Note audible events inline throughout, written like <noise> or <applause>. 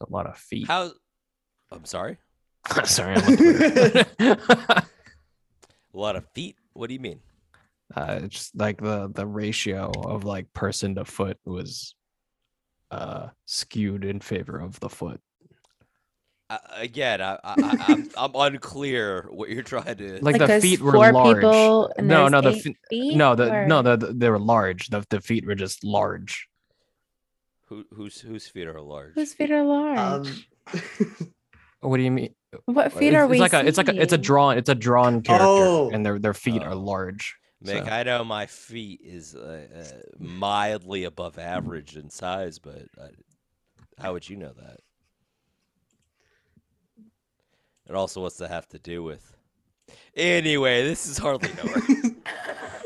It's a lot of feet. How? I'm sorry. <laughs> Sorry, I'm looking <laughs> A lot of feet. What do you mean? uh, it's just like the the ratio of like person to foot was uh skewed in favor of the foot. Uh, again, I, I, I, I'm, <laughs> I'm unclear what you're trying to. Like, the feet were four large. people and no, there's no, the fe- feet, no, the or- no, the, the- they were large. The the feet were just large. Who, whose whose feet are large? whose feet are large? Um, <laughs> What do you mean? what feet it's, are it's we? like a it's like a it's a drawn it's a drawn character, Oh. and their their feet are Oh. large. Mick, so- I know my feet is uh, uh, mildly above average in size, but uh, how would you know that? And also, what's that have to do with? Anyway, this is hardly <laughs> nowhere.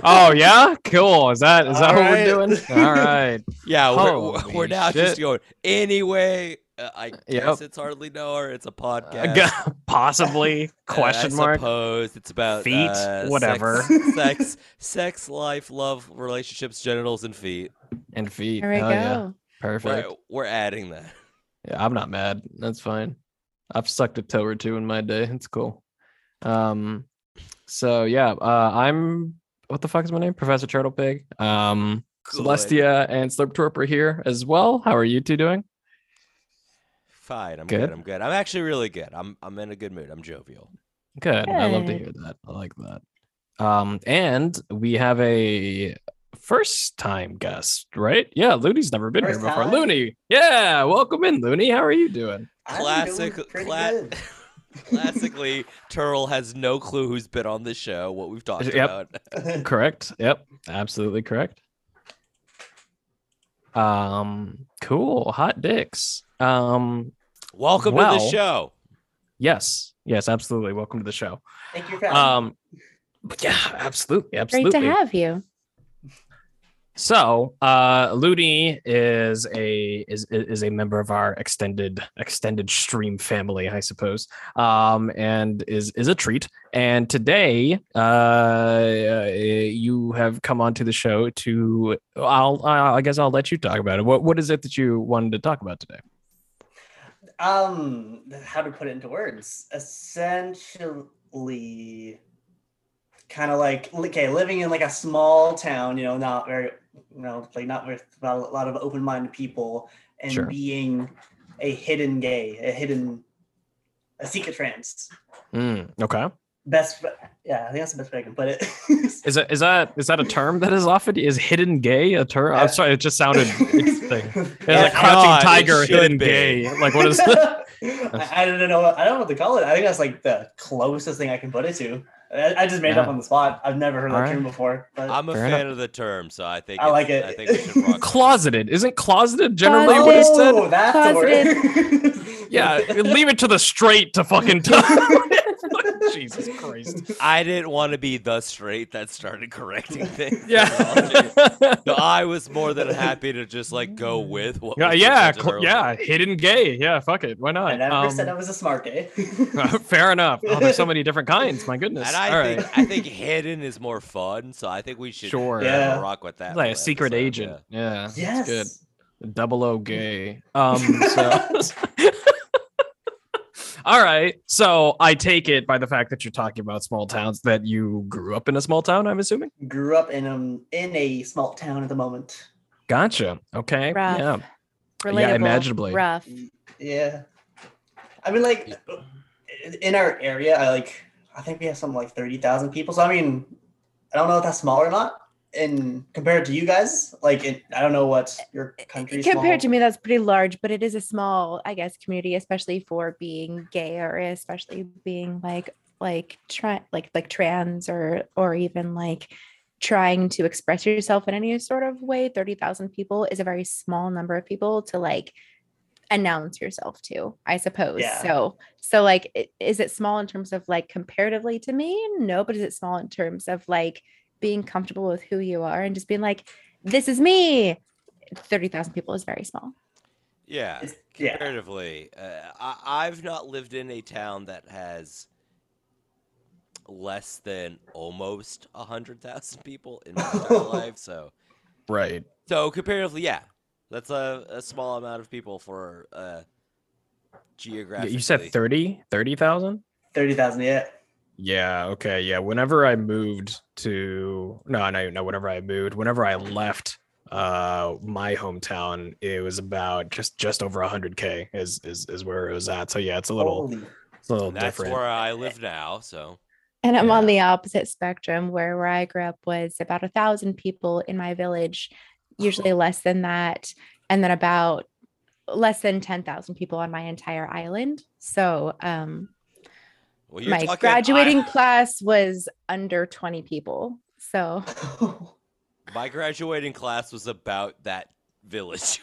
Oh yeah, cool. Is that is that All what right. we're doing? All right. <laughs> yeah, we're, we're, Holy we're now just going. Anyway, uh, I guess Yep. it's hardly nowhere. It's a Uh, podcast. g- <laughs> Possibly Uh, question I mark. suppose it's about Feet, uh, whatever. sex, sex, sex, life, love, relationships, genitals, and feet. And feet. There we Hell go. yeah. Perfect. We're, we're adding that. Yeah, I'm not mad. That's fine. I've sucked a toe or two in my day. It's cool. Um, so yeah, uh, I'm what the fuck is my name? Professor Turtle Pig. Um, Good. Celestia and Slurptorp are here as well. How are you two doing? Fine, I'm Good? good. I'm good. I'm actually really good. I'm I'm in a good mood. I'm jovial. Good. I love to hear that. I like that. Um, and we have a first time guest, right? Yeah, Looney's never been First here before. time? Looney, yeah, welcome in, Looney. How are you doing? I'm doing Classic, cla- good. Classically, Turl has no clue who's been on this show, what we've talked Yep. about. <laughs> correct. Yep, absolutely correct. Um, cool. Hot dicks. Um, Welcome to the show. yes, yes, absolutely. Welcome to the show. Thank you for having me. Um, yeah, absolutely, absolutely. Great to have you. So, uh, Looney is a is is a member of our extended extended stream family, I suppose, um, and is is a treat. And today, uh, you have come onto the show to. I'll I guess I'll let you talk about it. What what is it that you wanted to talk about today? um how to put it into words essentially kind of like okay living in like a small town you know not very you know like not with a lot of open-minded people and Sure. being a hidden gay a hidden a secret trans Mm, okay, best yeah i think that's the best way i can put it <laughs> is that is that is that a term that is often is hidden gay a term? I'm sorry, it just sounded <laughs> interesting. It's Yeah, like God, crouching it tiger, hidden be. gay. Like what is <laughs> that? I, I don't know. I don't know what to call it. I think that's like the closest thing I can put it to. I, I just made it up on the spot. I've never heard that Alright. term before. But I'm a Fair fan enough. of the term, so I think I like it. I think we should rock <laughs> closeted isn't closeted generally what is oh, said Oh, that's the word. <laughs> yeah leave it to the straight to fucking talk <laughs> <laughs> jesus christ I didn't want to be the straight that started correcting <laughs> things. yeah <laughs> No, I was more than happy to just like go with what. yeah was yeah cl- yeah hidden gay yeah fuck it why not I never Um, said I was a smart gay. fair enough oh there's so many different kinds my goodness And I all think right I think hidden is more fun, so I think we should Sure. uh, Yeah. rock with that. like a the secret episode, agent yeah, yes. that's good double o gay um so all right so i take it by the fact that you're talking about small towns that you grew up in a small town i'm assuming Grew up in um in a small town at the moment. gotcha okay Rough. yeah Relatable, Yeah, imaginably. rough. Yeah. I mean, like in our area, I like I think we have some like thirty thousand people. So I mean, I don't know if that's small or not. And compared to you guys, like it, I don't know what eh, your eh, country Compared to me, that's pretty large, but it is a small, I guess, community, especially for being gay or especially being like like tra- like like trans or or even like trying to express yourself in any sort of way. Thirty thousand people is a very small number of people to like announce yourself to, I suppose. Yeah. So so like, is it small in terms of like comparatively to me? No, but is it small in terms of like being comfortable with who you are and just being like, this is me? 30,000 people is very small. Yeah, It's- yeah. comparatively, uh, I, I've not lived in a town that has less than almost a hundred thousand people in my entire <laughs> life. So, right so comparatively, yeah, that's a, a small amount of people for uh, Yeah, geographically. You said 30 30,000? Thirty thousand. Yeah. Yeah, okay. Yeah, whenever I moved to no, no, no, whenever I moved, whenever I left uh my hometown, it was about just just over 100k is is is where it was at. So yeah, it's a little Holy. it's a little That's different. where I live now. So And I'm on the opposite spectrum where where I grew up was about a thousand people in my village, usually less than that, and then about less than ten thousand people on my entire island. So um well, my talking- graduating I- class was under 20 people. So <laughs> my graduating class was about that village.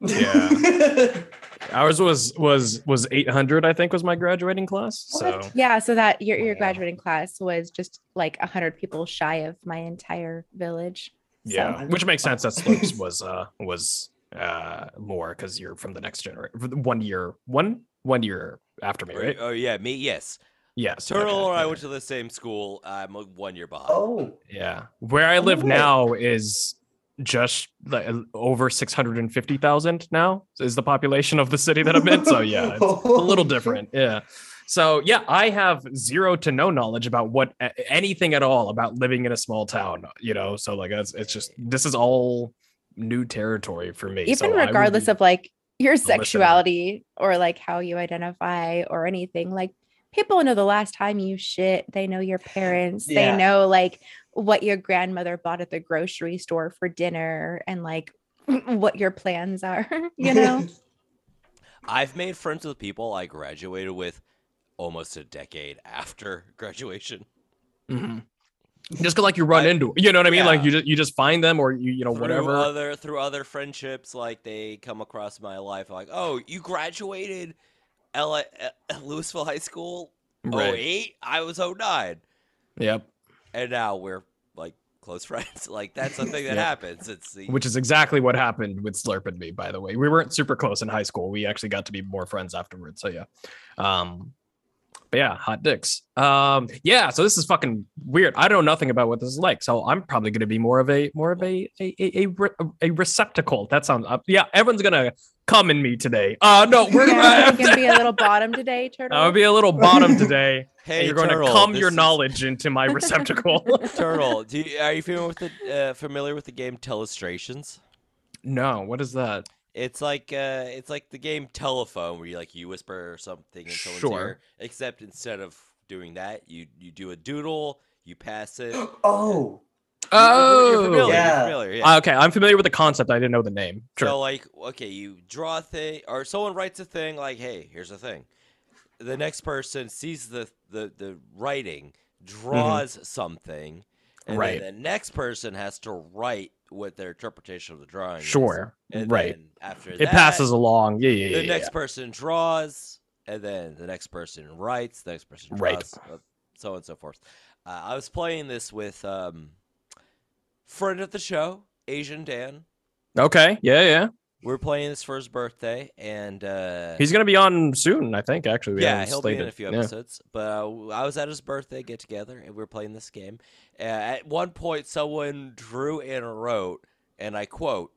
Yeah. <laughs> Ours was was was 800 I think was my graduating class. So yeah, so that your your Yeah. graduating class was just like a hundred people shy of my entire village. yeah, So, which makes sense that Slopes was uh was uh more cuz you're from the next generation one year one one year after me, right? Oh yeah, me yes. Yes. Turtle okay, and I went to the same school. I'm one year behind. oh. Yeah. Where I live way. now is just like uh, over 650,000 now is the population of the city that I'm in. So yeah, it's a <laughs> little different. Yeah. So yeah, I have zero to no knowledge about what anything at all about living in a small town, you know. So like it's, it's just this is all new territory for me. even so regardless of like your sexuality or like how you identify or anything, like people know the last time you shit, they know your parents, Yeah. they know like what your grandmother bought at the grocery store for dinner and like <clears throat> what your plans are, <laughs> you know? <laughs> I've made friends with people I graduated with almost a decade after <laughs> graduation. Mhm. just 'cause, like you run I- into, you know what I mean? Like you just you just find them or you you know through whatever. other through other friendships, like they come across my life, like, oh, you graduated L- at Louisville High School. Oh Right. eight, I was 09. Yep. and now we're like close <laughs> friends. Like that's the thing that <laughs> Yeah. happens. It's the which is exactly what happened with Slurp and me, by the way. We weren't super close in high school. We actually got to be more friends afterwards. So yeah. Um but yeah, hot dicks. Um yeah, so this is fucking weird. I know nothing about what this is like. So I'm probably gonna be more of a more of a a a, a, a receptacle. That sounds uh, yeah, everyone's gonna come in me today. Uh no, <laughs> we're Yeah, gonna you can be a little bottom today, <laughs> turtle. I'll be a little bottom today. <laughs> and hey, you're going Turtle, to cum this your is- knowledge into my receptacle. Turtle, do you, are you familiar with the uh, familiar with the game Telestrations? no, what is that? It's like uh, it's like the game Telephone, where you like you whisper something in someone's Sure. ear. Except instead of doing that, you you do a doodle, you pass it. You- <gasps> oh. Oh, you're familiar. Yeah. You're familiar. Yeah. Uh, okay, I'm familiar with the concept. I didn't know the name. Sure. So like, okay, you draw a thing, or someone writes a thing like, "Hey, here's a thing." The next person sees the the the writing, draws something, and Mm-hmm. Right. then the next person has to write what their interpretation of the drawing is. Sure. And right. then after It that, passes along. Yeah, yeah, yeah. The yeah, next person draws, and then the next person writes. The next person draws, Right. uh, so on and so forth. Uh, I was playing this with um, friend of the show, Asian Dan. Okay. Yeah, yeah. We're playing this for his birthday, and uh, He's gonna be on soon, I think. Actually, we yeah, he'll be in a few Yeah. episodes. But uh, I was at his birthday get together, and we were playing this game. Uh, at one point, someone drew and wrote, and I quote,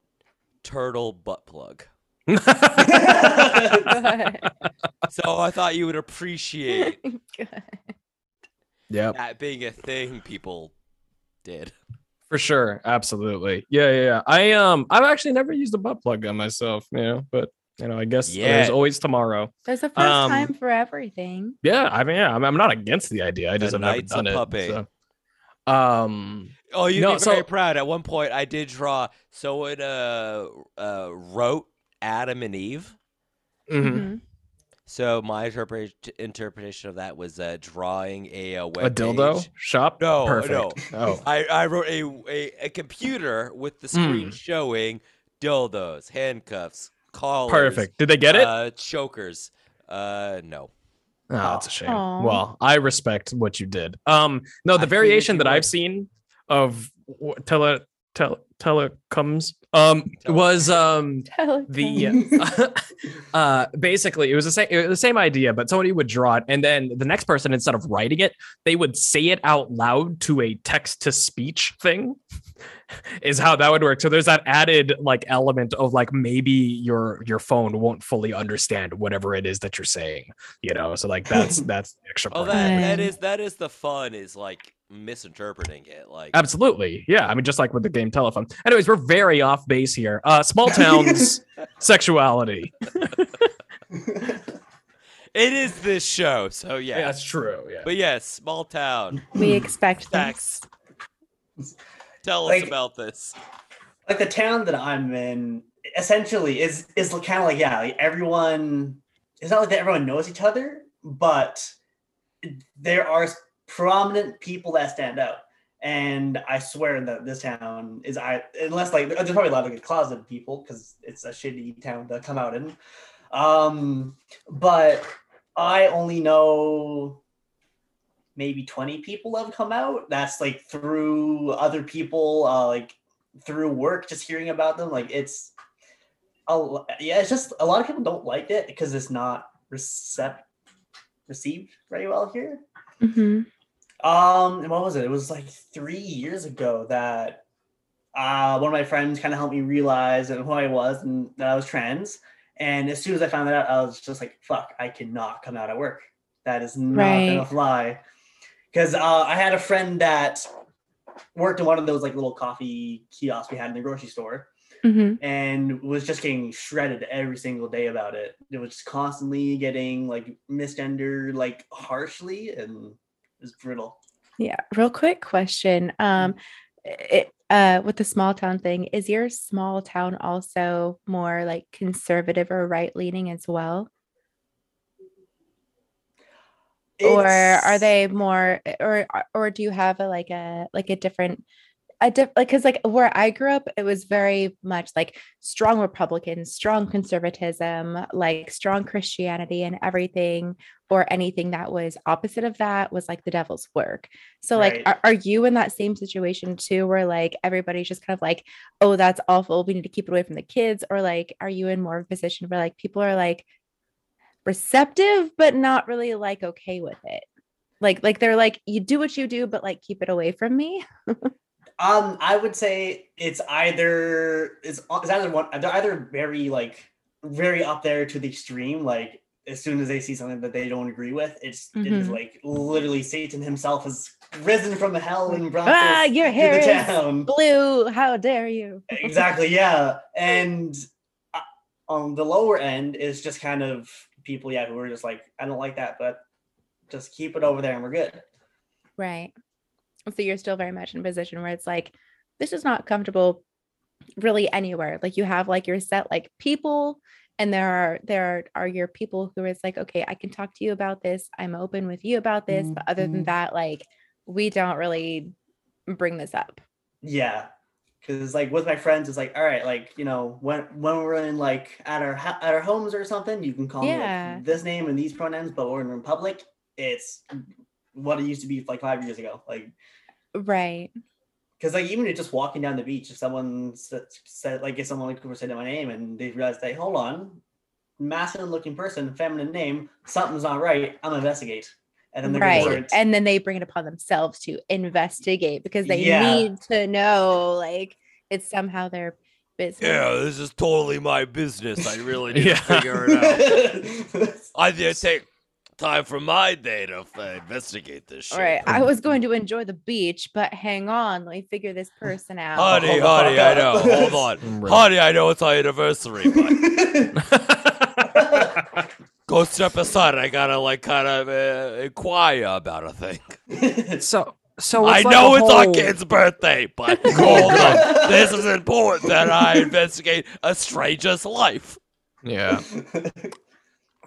"turtle butt plug." <laughs> So I thought you would appreciate <laughs> yeah, that being a thing people did. For sure. Absolutely. Yeah, yeah, yeah. I um, I've actually never used a butt plug on myself. You know, but you know, I guess there's always tomorrow. There's a first Um, time for everything. Yeah, I mean, yeah, I'm, I'm not against the idea. I just The have never knight's a done it. puppy. so. Um, Oh, you'd No, be very so- proud. At one point, I did draw. Someone uh, uh, wrote Adam and Eve. mhm. So my interpret- interpretation of that was uh, drawing a, uh web a dildo page. shop. No, perfect. no. Oh, I, I wrote a, a, a computer with the screen Mm. showing dildos, handcuffs, collars, perfect. Did they get it? Uh, chokers. Uh, no. Oh, that's a shame. Aw. Well, I respect what you did. Um, no, the figured variation you that I've seen of w- tele tele telecoms Um, was um <laughs> the <laughs> uh basically it was the same it was the same idea but somebody would draw it and then the next person instead of writing it they would say it out loud to a text to speech thing <laughs> is how that would work so there's that added like element of like maybe your your phone won't fully understand whatever it is that you're saying you know so like that's that's the extra Oh, part that that Fun. is that is the fun. Is like misinterpreting it. Like absolutely yeah i mean just like with the game telephone anyways we're very off base here uh small towns <laughs> sexuality <laughs> it is this show. So yeah. that's true yeah But yes, small town. we expect this. Facts. Tell us about this. like the town that I'm in essentially is is kind of like yeah, like everyone. It's not like that everyone knows each other, but there are prominent people that stand out. And I swear that this town is I unless like there's probably a lot of like, closet people because it's a shitty town to come out in. Um, but I only know maybe 20 people have come out. That's like through other people, uh, like through work, just hearing about them. Like it's, a, yeah, it's just a lot of people don't like it because it's not recept received very well here. Mhm. Um, and what was it? It was like three years ago that uh, one of my friends kind of helped me realize who I was and that I was trans. And as soon as I found that out, I was just like, "Fuck, I cannot come out at work. That is not gonna fly." Because uh, I had a friend that worked in one of those like little coffee kiosks we had in the grocery store, Mhm. and was just getting shredded every single day about it. It was just constantly getting like misgendered, like harshly, and was brutal. Yeah. Real quick question. Um, it, uh, with the small town thing, is your small town also more like conservative or right leaning as well? or are they more or or do you have a like a like a different a diff, like because like where I grew up, it was very much like strong Republicans, strong conservatism, like strong Christianity, and everything or anything that was opposite of that was like the devil's work. So, like, Right. are, are you in that same situation too, where like everybody's just kind of like, oh, that's awful, we need to keep it away from the kids, or like, are you in more of a position where like people are like receptive but not really like okay with it? Like, like they're like, you do what you do, but like keep it away from me. <laughs> Um, I would say it's either it's, it's either one they're either very like very up there to the extreme, like as soon as they see something that they don't agree with, it's it is Mhm. like literally Satan himself has risen from hell and brought Ah, your to hair the is town. blue. How dare you? exactly, yeah. And uh, on the lower end is just kind of people, yeah, who are just like, I don't like that, but just keep it over there and we're good. Right. So you're still very much in a position where it's like, this is not comfortable really anywhere. Like you have like your set like people and there are there are, your people who is like, okay, I can talk to you about this. I'm open with you about this. But other than Mhm. that, like we don't really bring this up. Yeah, because like with my friends, it's like, all right, like you know, when when we're in like at our at our homes or something, you can call me like, this name and these pronouns. But when we're in public, it's what it used to be like five years ago. Like, Right. because like even just walking down the beach, if someone said, said like if someone like were saying my name and they realized, hey, hold on, masculine looking person, feminine name, something's not right. I'm gonna investigate, and then they're Right. gonna And then they bring it upon themselves to investigate because they Yeah. need to know like it's somehow their business. Yeah, this is totally my business. I really need <laughs> Yeah. to figure it out. <laughs> I need to take time from my day to uh, investigate this shit. All right. I was going to enjoy the beach, but hang on, let me figure this person out. Honey, Hold the honey, fuck I know. Hold on. Right. Honey, I know it's our anniversary, but <laughs> go step aside. I gotta, like, kind of uh, inquire about a thing. <laughs> so so I like know a it's our kid's birthday, but hold on. <laughs> This is important that I investigate a stranger's life. Yeah.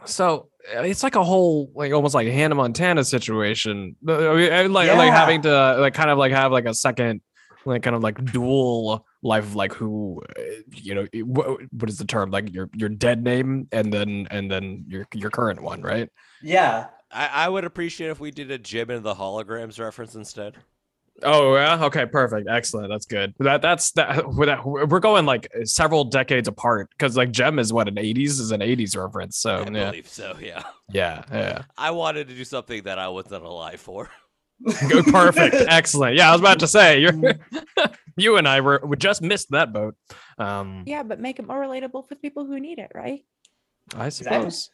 So it's like a whole, like almost like Hannah Montana situation. I mean, uh, Like, like having to like kind of like have like a second, like kind of like dual life of like who, uh, you know, what, what is the term? Like your your dead name and then and then your your current one, right? yeah, I, I would appreciate if we did a Jem and the Holograms reference instead. Oh yeah. Okay. Perfect. Excellent. That's good. That that's that. We're, that, we're going like several decades apart because like Jem is what an '80s is an '80s reference. So I yeah, believe so. Yeah. yeah, yeah. I wanted to do something that I wasn't alive for. Good, Perfect. <laughs> Excellent. Yeah, I was about to say you're <laughs> you and I were we just missed that boat. Um, Yeah, but make it more relatable for people who need it, right? I suppose.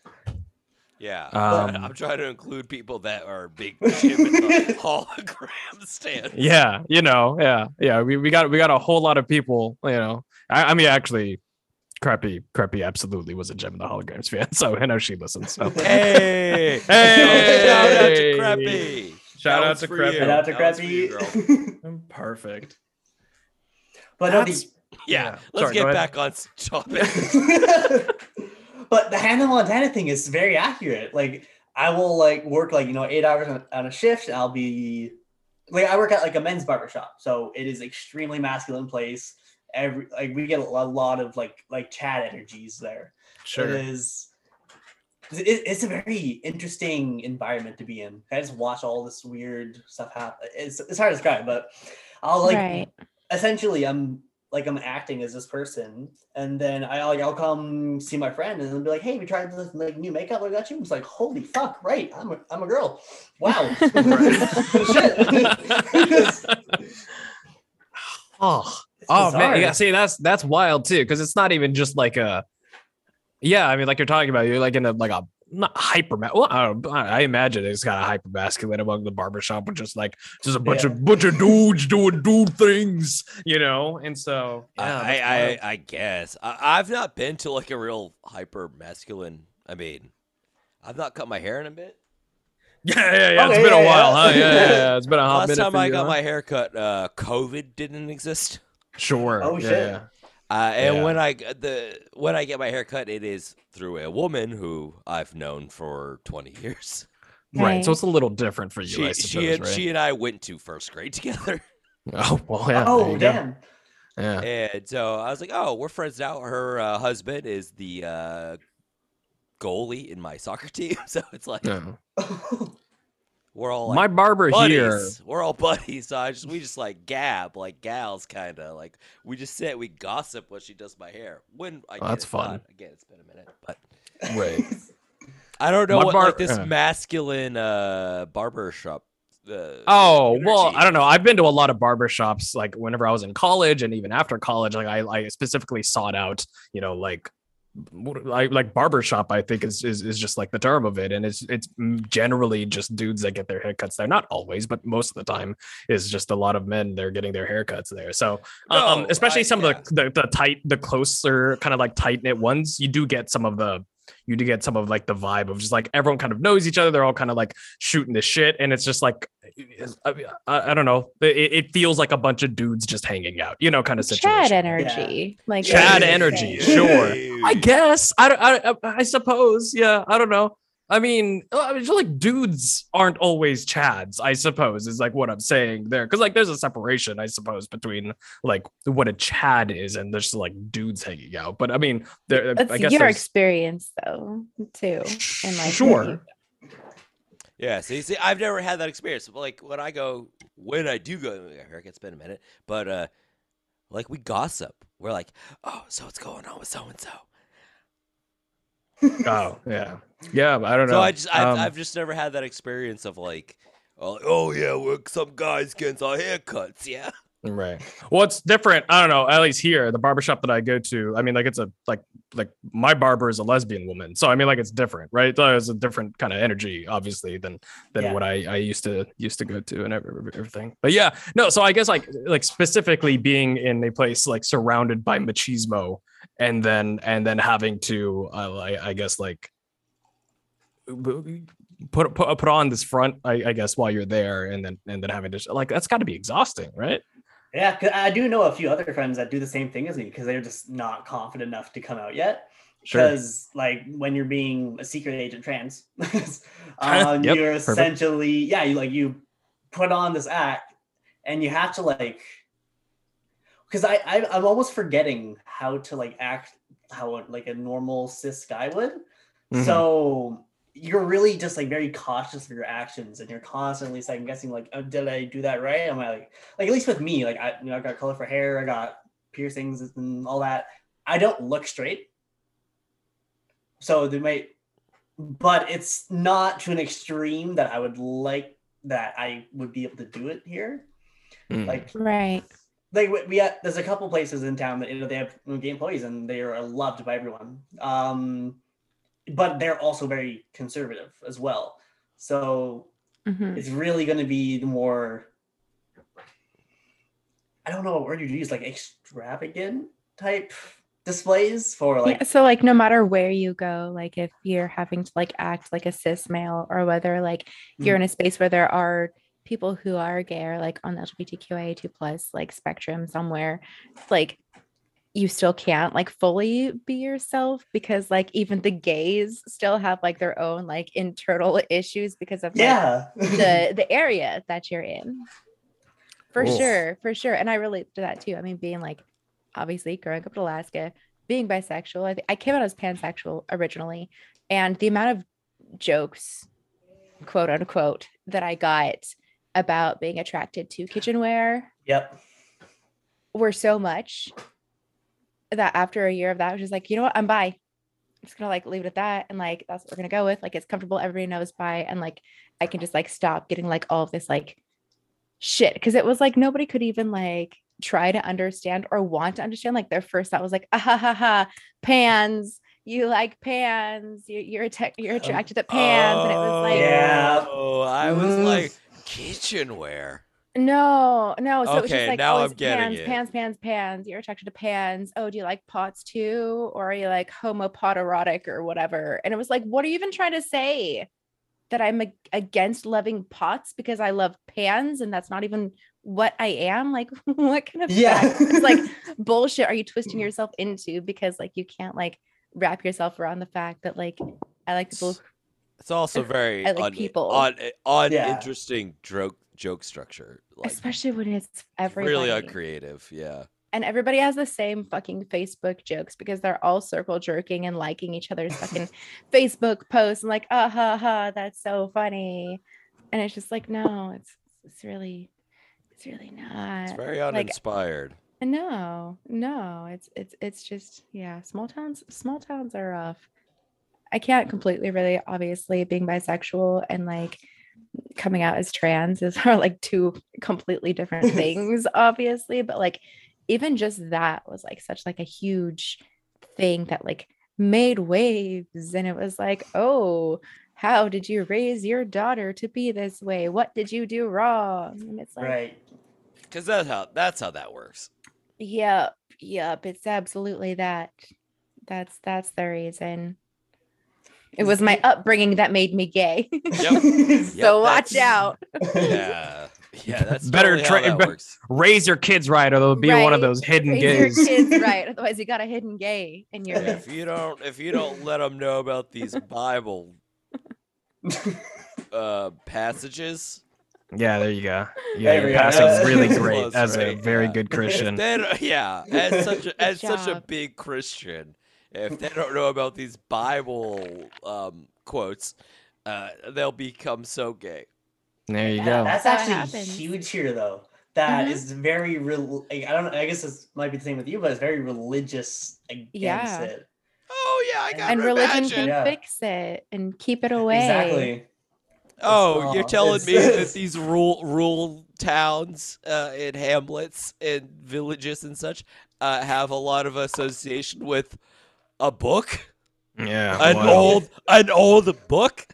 Yeah. <laughs> Um, I'm trying to include people that are big Jem in the <laughs> hologram stand. Yeah, you know, yeah, yeah. We, we got we got a whole lot of people. You know, I, I mean, actually, Crappy Crappy absolutely was a Jem in the Holograms fan, <laughs> so I know she listens. So Hey! Hey! Shout out to Crappy! Shout out to Crappy. you. Shout out to That one's for you, Crappy. perfect. but no, That's- the, Yeah, Yeah. let's Sorry, get back on s- topic. But the Hannah Montana thing is very accurate. Like I will like work like you know eight hours on, on a shift. I'll be like I work at like a men's barber shop, so it is extremely masculine place. Every like we get a lot of like like Chad energies there. It is. It, it's a very interesting environment to be in. I just watch all this weird stuff happen. It's, it's hard to describe, but I'll like right. essentially I'm like I'm acting as this person, and then I like I'll come see my friend and then be like, "Hey, we tried this like new makeup. I got you." It's like, "Holy fuck!" Right? I'm a, I'm a girl. Wow. <laughs> <laughs> Oh, It's oh man, yeah. See, that's that's wild too, because it's not even just like a. Yeah, I mean, like you're talking about, you're like in a like a not hyper. Well, I, I imagine it's kind of hyper masculine among the barbershop, with just like just a bunch Yeah. of bunch of dudes doing dude things, you know. And so, yeah, I, I. I, I guess I, I've not been to like a real hyper masculine. I mean, I've not cut my hair in a bit. <laughs> yeah, yeah, yeah. Okay, it's been yeah, a while, yeah. huh? Yeah, yeah, yeah. It's been a hot Last minute time for I you, got huh? my hair cut, uh, COVID didn't exist. Sure. Oh, yeah, shit. Yeah. Uh, and Yeah. when I the when I get my hair cut, it is through a woman who I've known for twenty years. Right. So it's a little different for you, She I suppose, she and right? she and I went to first grade together, <laughs> oh well, yeah. oh you go. damn. Yeah. and so I was like, "Oh, we're friends now." Her uh, husband is the uh, goalie in my <laughs> soccer team, so it's like yeah. <laughs> we're all like My barber here. We're all buddies. So I just we just like gab like gals, kind of like we just sit, we gossip when she does my hair. When I Oh, that's it fun. done. Again, it's been a minute, but Right. <laughs> I don't know My what bar- like this yeah. masculine uh barber shop. Uh, Oh well, I don't know. I've been to a lot of barbershops like whenever I was in college and even after college. Like I, I specifically sought out, you know, like like like barbershop. I think is, is is just like the term of it, and it's it's generally just dudes that get their haircuts there. Not always, but most of the time is just a lot of men. They're getting their haircuts there. So um, No, especially I- some yeah. of the, the the tight, the closer kind of like tight knit ones, you do get some of the you do get some of like the vibe of just like everyone kind of knows each other. They're all kind of like shooting the shit, and it's just like I, I, I don't know. It, it feels like a bunch of dudes just hanging out, you know, kind of situation. Chad energy. Like Chad energy, sure. I guess I, I, I suppose. Yeah, I don't know. I mean, uh, I mean, like dudes aren't always chads. I suppose is like what I'm saying there, because like there's a separation, I suppose, between like what a chad is and there's like dudes hanging out. But I mean, there. That's I guess your there's- experience though, too. In my sure. opinion. Yeah, see, see, I've never had that experience. But like when I go, when I do go, here it's been a minute, but uh, like we gossip. We're like, oh, so what's going on with so and so? Oh <laughs> yeah, yeah. I don't know. So I just, I've, Um, I've just never had that experience of like, oh, oh yeah, well, some guys getting our haircuts, yeah. Right. Well, it's different. I don't know. At least here, the barbershop that I go to, I mean, like it's a like like my barber is a lesbian woman, so I mean, like it's different, right? So It's a different kind of energy, obviously, than than Yeah. what I I used to used to go to and everything. But yeah, no. So I guess like like specifically being in a place like surrounded by machismo, and then and then having to, uh, I, I guess like put put put on this front, I, I guess, while you're there, and then and then having to like that's got to be exhausting, right? yeah I do know a few other friends that do the same thing as me because they're just not confident enough to come out yet. Because like when you're being a secret agent trans, <laughs> <laughs> um, Yep, you're perfect. essentially yeah, you like you put on this act and you have to like because I, I I'm almost forgetting how to like act how like a normal cis guy would. Mhm. So you're really just like very cautious of your actions and you're constantly second guessing like oh, did i do that right am i like like at least with me like i you know i got colorful hair i got piercings and all that i don't look straight so they might but it's not to an extreme that i would like that i would be able to do it here Mm. like Right. Like we, we had, there's a couple places in town that you know they have gay employees and they are loved by everyone. Um but they're also very conservative as well. So Mhm. it's really going to be the more i don't know what word you use like extravagant type displays for like yeah, so like no matter where you go, like if you're having to like act like a cis male or whether like you're in a space where there are people who are gay or like on the LGBTQIA2 plus like spectrum somewhere, It's like you still can't like fully be yourself because like even the gays still have like their own like internal <laughs> issues because of like, yeah. the <laughs> the area that you're in. For Oof. sure for sure. And i relate to that too. I mean being like obviously growing up in alaska being bisexual i, th- I came out as pansexual originally and the amount of jokes quote unquote that i got about being attracted to kitchenware yep were so much that after a year of that, I was just like, you know what, I'm bi. I'm just gonna like leave it at that, and like that's what we're gonna go with. Like it's comfortable, everybody knows bi, and like I can just like stop getting like all of this like shit because it was like nobody could even like try to understand or want to understand. Like their first thought was like, ah ha ha ha, pans. You like pans. You, you're atta- you're attracted to pans, and it was like, Yeah. Oh, I was like kitchenware. No, no. So it was Okay, just like now always I'm getting pans, it. pans, pans, pans. You're attracted to pans. Oh, do you like pots too? Or are you like homopoterotic or whatever? And it was like, what are you even trying to say? That I'm ag- against loving pots because I love pans and that's not even what I am? Like, <laughs> what kind of yeah <laughs> it's like <laughs> bullshit are you twisting yourself into? Because like you can't like wrap yourself around the fact that like I like people It's also very I like un- people. un- Yeah. uninteresting joke joke structure. Like especially when it's everybody. really uncreative. Yeah. and everybody has the same fucking Facebook jokes because they're all circle jerking and liking each other's fucking <laughs> Facebook posts and like, ah ha ha, that's so funny. And it's just like, no, it's it's really, it's really not. It's very like- uninspired. No, no, it's it's it's just yeah, small towns small towns are rough. I can't completely really obviously being bisexual and like coming out as trans is <laughs> are like two completely different <laughs> things, obviously. But like even just that was like such like a huge thing that like made waves and it was like, oh, how did you raise your daughter to be this way? What did you do wrong? And it's like right Because that's how that's how that works. Yep, yep, it's absolutely that. That's that's the reason. It was my upbringing that made me gay. Yep. <laughs> so <laughs> watch out. Yeah. <laughs> Yeah, that's Better better tra- how that works. Raise your kids right, or they'll be one of those hidden Raise gays. your kids right, otherwise you got a hidden gay in your If you don't if you don't let them know about these Bible uh passages, Yeah, there you go. Yeah, There your we go. passing's really great close, as a very Yeah. good Christian. then yeah, as such a, as such a big Christian, if they don't know about these Bible um quotes, uh, they'll become so gay. There you That- go. That's That's actually huge here, though. That Mhm. is very real. Like, I don't. I guess this might be the same with you, but it's very religious against Yeah. it. Oh yeah, I got and religion imagine. can Yeah. fix it and keep it away. Exactly. Oh, you're telling me that these rural rural towns uh, and hamlets and villages and such uh, have a lot of association with a book, Yeah. an wow. old an old book.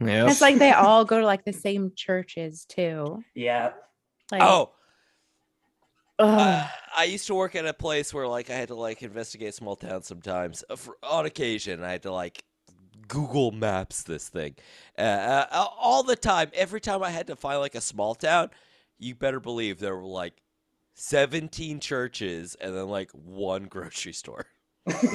Yeah. It's like they all go to like the same churches too. Yeah. Like Oh, uh, I used to work at a place where like I had to like investigate small towns sometimes. Uh, for, on occasion, I had to like Google Maps this thing uh, uh, all the time. Every time I had to find like a small town, you better believe there were like seventeen churches and then like one <laughs> grocery store.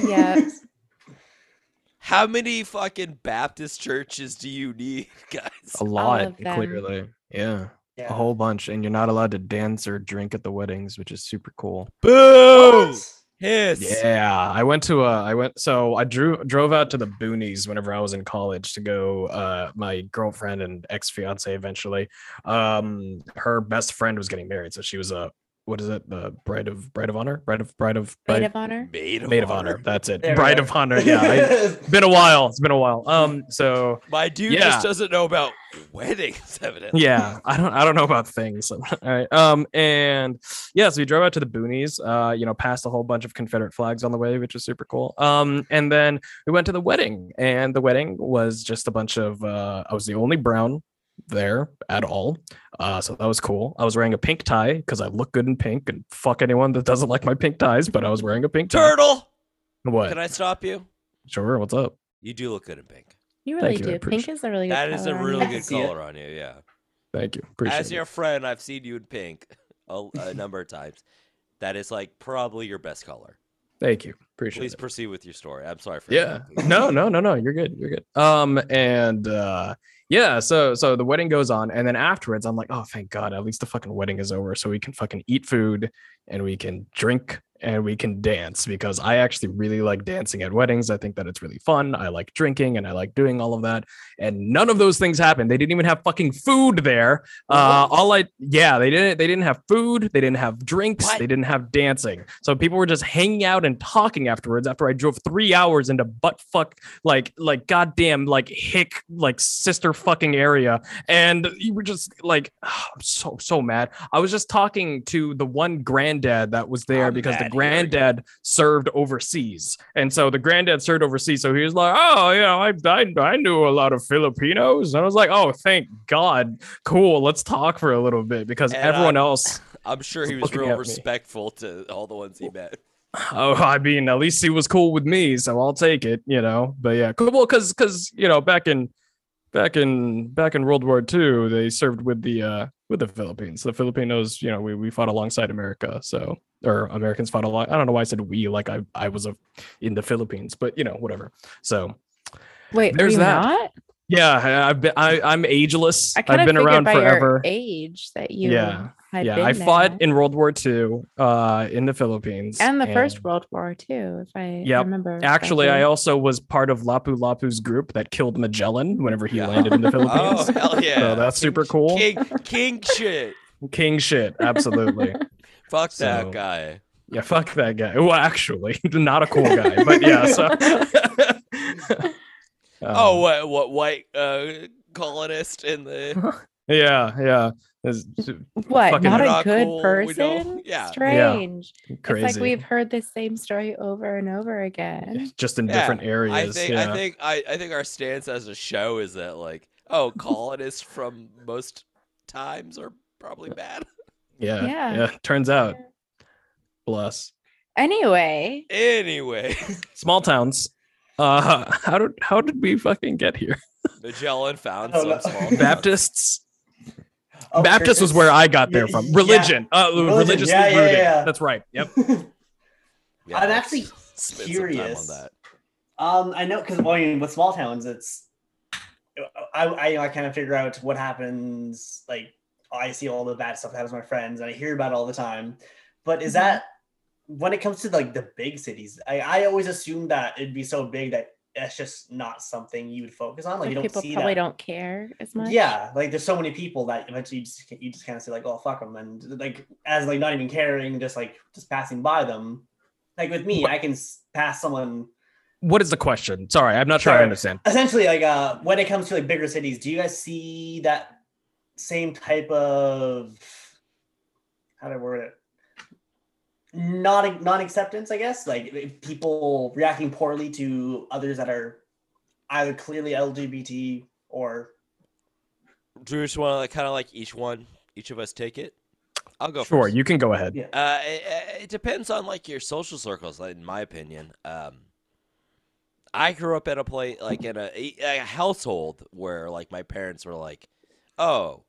Yeah. <laughs> How many fucking Baptist churches do you need, <laughs> guys? a lot, of clearly. Yeah. Yeah. A whole bunch. And you're not allowed to dance or drink at the weddings, which is super cool. Boo! What? His. Yeah, I went to a I went so I drew drove out to the boonies whenever I was in college to go uh my girlfriend and ex-fiance eventually. Um her best friend was getting married, so she was a what is it? The bride of bride of honor? Bride of bride of Maid bride, of honor. Maid of, maid of honor. That's it. There bride go. of honor. Yeah. I, it's <laughs> been a while. It's been a while. Um so My dude Yeah. just doesn't know about weddings, <laughs> evidently. yeah i don't i don't know about things <laughs> all right um and yeah so we drove out to the boonies uh you know passed a whole bunch of confederate flags on the way which was super cool um and then we went to the wedding and the wedding was just a bunch of uh i was the only brown there at all uh so that was cool i was wearing a pink tie because i look good in pink and fuck anyone that doesn't like my pink ties but i was wearing a pink tie Turtle. what Can I stop you? sure what's up You do look good in pink. You really Thank you, I do. Pink is a really good. That is a color on really you. good color on you. Yeah. thank you appreciate As it. your friend, I've seen you in pink <laughs> a, a number of times. That is like probably your best color. thank you appreciate it. Please it proceed with your story. I'm sorry for yeah interrupting. no no no no you're good you're good um and uh yeah so so the wedding goes on and then afterwards i'm like oh thank god at least the fucking wedding is over so we can fucking eat food and we can drink and we can dance because i actually really like dancing at weddings. I think that it's really fun. I like drinking and i like doing all of that. And none of those things happened. They didn't even have fucking food there. Uh all i yeah they didn't they didn't have food. They didn't have drinks. What? they didn't have dancing. So people were just hanging out and talking afterwards after i drove three hours into butt fuck like like goddamn like hick like sister fucking area. And you were just like <sighs> i'm so so mad. I was just talking to the one granddad that was there because the here granddad served overseas and so the granddad served overseas so he was like oh you know i i, I knew a lot of filipinos and i was like oh thank god cool let's talk for a little bit because And everyone I- else <laughs> I'm sure he was real at me. respectful to all the ones he met. Oh, I mean, at least he was cool with me, so I'll take it, you know. But yeah, cool. Well, because because you know, back in back in back in World War II, they served with the uh with the Philippines. The Filipinos, you know, we we fought alongside America, so or Americans fought a lot. I don't know why I said we, like I I was a, in the Philippines, but you know, whatever. So Wait, There's that. not? yeah, I- I've been I I'm ageless. I I've been around by forever. your age that you Yeah, had yeah, been I fought there. in World War II, uh, in the Philippines, and the First World War too, if I Yep. remember. Actually, I also was part of Lapu Lapu's group that killed Magellan whenever he Yeah. landed in the <laughs> Oh Philippines. hell yeah! So that's super cool. King King shit. King shit, absolutely. <laughs> Fuck So- that guy. yeah, fuck that guy. Well, actually, <laughs> not a cool guy, but yeah. So. <laughs> Um, oh, what what white uh, colonist in the <laughs> yeah, yeah. It's what? Not a not good cool, person? yeah. Strange. crazy. It's like we've heard the same story over and over again. just in Yeah, different areas. I think yeah. I think I, I think our stance as a show is that like oh colonists from most times are probably bad. Yeah, Yeah. yeah. Turns out, bless. Anyway, Anyway, <laughs> Small towns. Uh, <laughs> how did how did we fucking get here? Magellan found Oh, some no. small <laughs> town. Baptists. Oh, Baptist was where I got there Yeah, from. yeah. Religion. Uh, Religion, religiously yeah, yeah, rooted. yeah. That's right. Yep. Yeah, I'm actually spend some time curious. on that. Um, I know because well, I mean, with small towns, it's I I, I kind of figure out what happens. Like I see all the bad stuff that happens with my friends, and I hear about it all the time. But is Mhm. that when it comes to like the big cities? I I always assumed that it'd be so big that that's just not something you would focus on. Like you don't people see probably that. don't care as much. Yeah, like there's so many people that eventually you just you just kind of say like, oh fuck them, and like as like not even caring, just like just passing by them. Like with me, I can pass someone What is the question? Sorry, I'm not sure I understand. essentially like uh when it comes to like bigger cities do you guys see that same type of how do i word it not non-acceptance i guess like if people reacting poorly to others that are either clearly lgbt or Do you just want to like, kind of like each one, each of us take it? I'll go Sure, first. you can go ahead. Yeah. Uh, it, it depends on like your social circles, in my opinion. Um, I grew up in a place like in a, a household where like my parents were like, "Oh,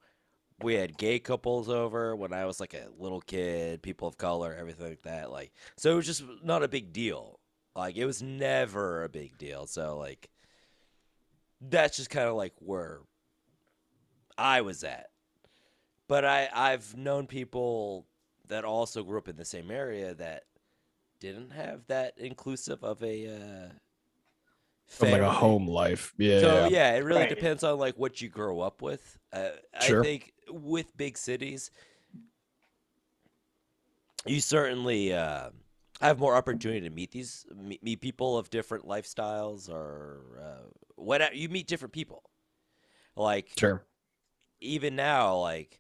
we had gay couples over when I was like a little kid, people of color, everything like that." Like, so it was just not a big deal. Like, it was never a big deal. So like, that's just kind of like where I was at. But I I've known people that also grew up in the same area that didn't have that inclusive of a uh, Of like a home life. Yeah. So yeah. yeah, it really Right. depends on like what you grow up with. Uh, Sure. I think with big cities, you certainly uh, have more opportunity to meet these meet, meet people of different lifestyles or uh, whatever. You meet different people. Like Sure. even now, like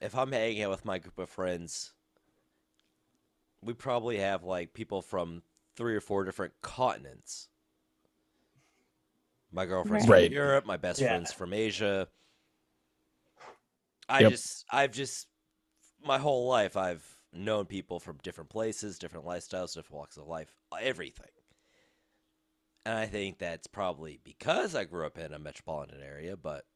if I'm hanging out with my group of friends, we probably have like people from three or four different continents. My girlfriend's Right. from Europe, my best Yeah. friend's from Asia. I Yep. just I've just my whole life I've known people from different places, different lifestyles, different walks of life, everything. And I think that's probably because I grew up in a metropolitan area, but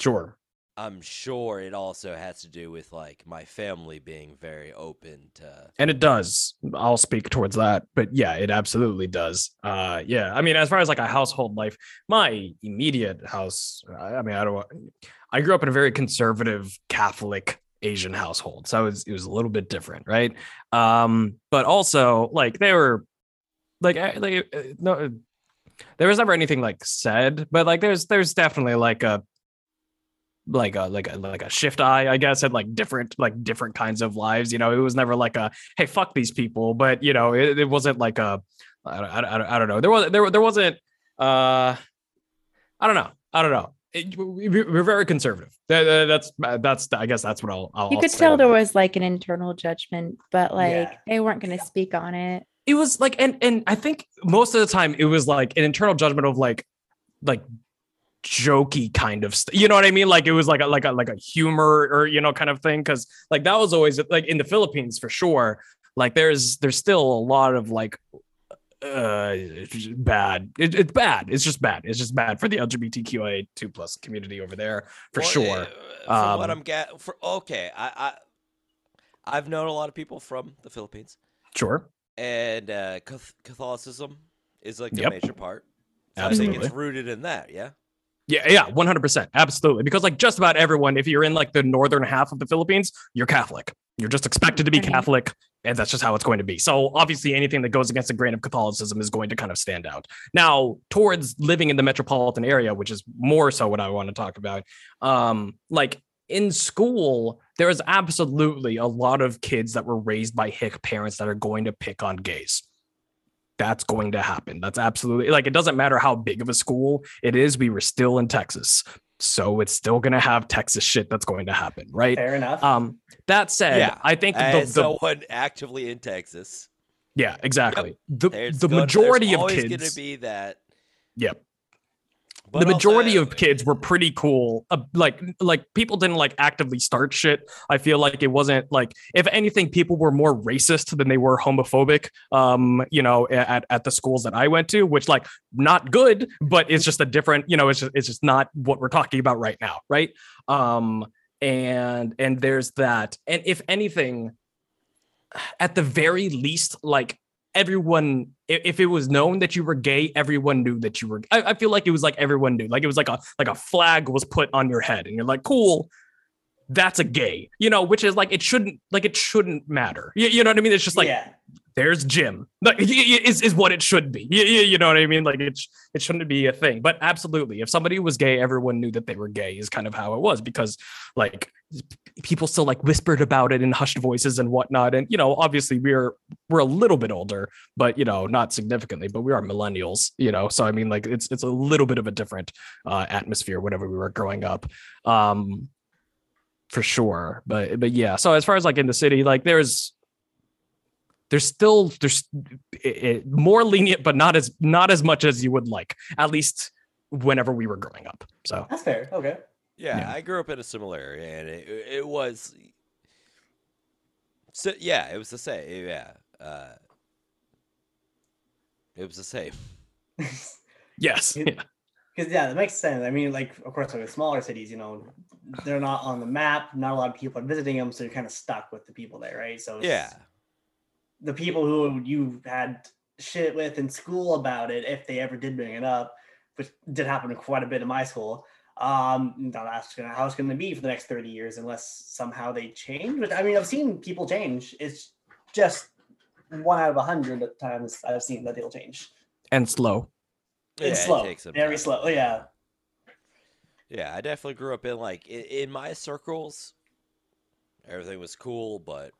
Sure. I'm sure it also has to do with like my family being very open to and it does. I'll speak towards that but yeah it absolutely does. Uh yeah i mean as far as like a household life my immediate house i mean i don't i grew up in a very conservative catholic asian household so it was it was a little bit different right? Um but also like they were like like uh, no there was never anything like said but like there's there's definitely like a like a like a like a shift eye i guess at like different like different kinds of lives you know? It was never like a hey fuck these people but you know it, it wasn't like a I, don't- I, don't- know. There was there there wasn't uh i don't know. I don't know. It, we, we- we're very conservative. That- that- that's that's i guess that's what i'll, I'll You could tell there was like an internal judgment, but like Yeah. they weren't going to speak on it. it was like and and i think most of the time it was like an internal judgment of like like jokey kind of st- you know what i mean like it was like a like a like a humor or you know kind of thing because like that was always like in the philippines for sure like there's there's still a lot of like uh bad it, it's bad it's just bad it's just bad for the lgbtqia2 plus community over there for Well, sure uh, From what Um, I'm get for okay, I, I I've known a lot of people from the Philippines, sure and uh, Catholicism is like the Yep. major part. So I think Absolutely. it's rooted in that. Yeah. Yeah, yeah, one hundred percent, absolutely. Because like just about everyone, if you're in like the northern half of the Philippines, you're Catholic. You're just expected to be Right. Catholic, and that's just how it's going to be. So obviously, anything that goes against the grain of Catholicism is going to kind of stand out. Now, towards living in the metropolitan area, which is more so what I want to talk about, um, like in school, there is absolutely a lot of kids that were raised by hick parents that are going to pick on gays that's going to happen. That's absolutely like it doesn't matter how big of a school it is. We were still in Texas. So it's still going to have Texas shit that's going to happen, right? Fair enough. Um that said, Yeah, I think the, As the someone actively in Texas, yeah, exactly. The there's the gonna- majority of always kids going to be that. Yep. But the majority of kids were pretty cool. Uh, like like people didn't like actively start shit. I feel like it wasn't like if anything, people were more racist than they were homophobic. Um, you know, at at the schools that I went to, which like not good, but it's just a different. You know, it's just it's just not what we're talking about right now, right? Um, and and there's that. And if anything, at the very least, like everyone if it was known that you were gay everyone knew that you were I, I feel like it was like everyone knew like it was like a like a flag was put on your head and you're like cool that's a gay you know which is like it shouldn't like it shouldn't matter you, you know what i mean it's just like yeah. there's Jim. Like, is is what it should be. You, you know what I mean? Like it it shouldn't be a thing. But absolutely, if somebody was gay, everyone knew that they were gay. Is kind of how it was because like people still like whispered about it in hushed voices and whatnot. And you know, obviously we're we're a little bit older, but you know, not significantly. But we are millennials. You know, so I mean, like it's it's a little bit of a different uh, atmosphere whenever we were growing up. Um, for sure. But but yeah. So as far as like in the city, like there's there's still there's it, it- more lenient, but not as not as much as you would like. At least whenever we were growing up. So That's fair. Okay. Yeah, Yeah. I grew up in a similar area, and it, it was. So yeah, it was the same. Yeah, uh, it was the same. <laughs> yes, <laughs> You- yeah, Because yeah, that makes sense. I mean, like of course, like smaller cities, you know, they're not on the map. Not a lot of people are visiting them, so you're kind of stuck with the people there, right? So Yeah, the people who you had shit with in school about it, if they ever did bring it up, which did happen quite a bit in my school. Um, that's gonna how it's gonna be for the next 30 years unless somehow they change. But I mean, I've seen people change. It's just one out of a hundred times I've seen that they'll change. and slow. It's Yeah, it slow, takes very time. slow. Oh, yeah, Yeah, I definitely grew up in like in, in my circles. Everything was cool, but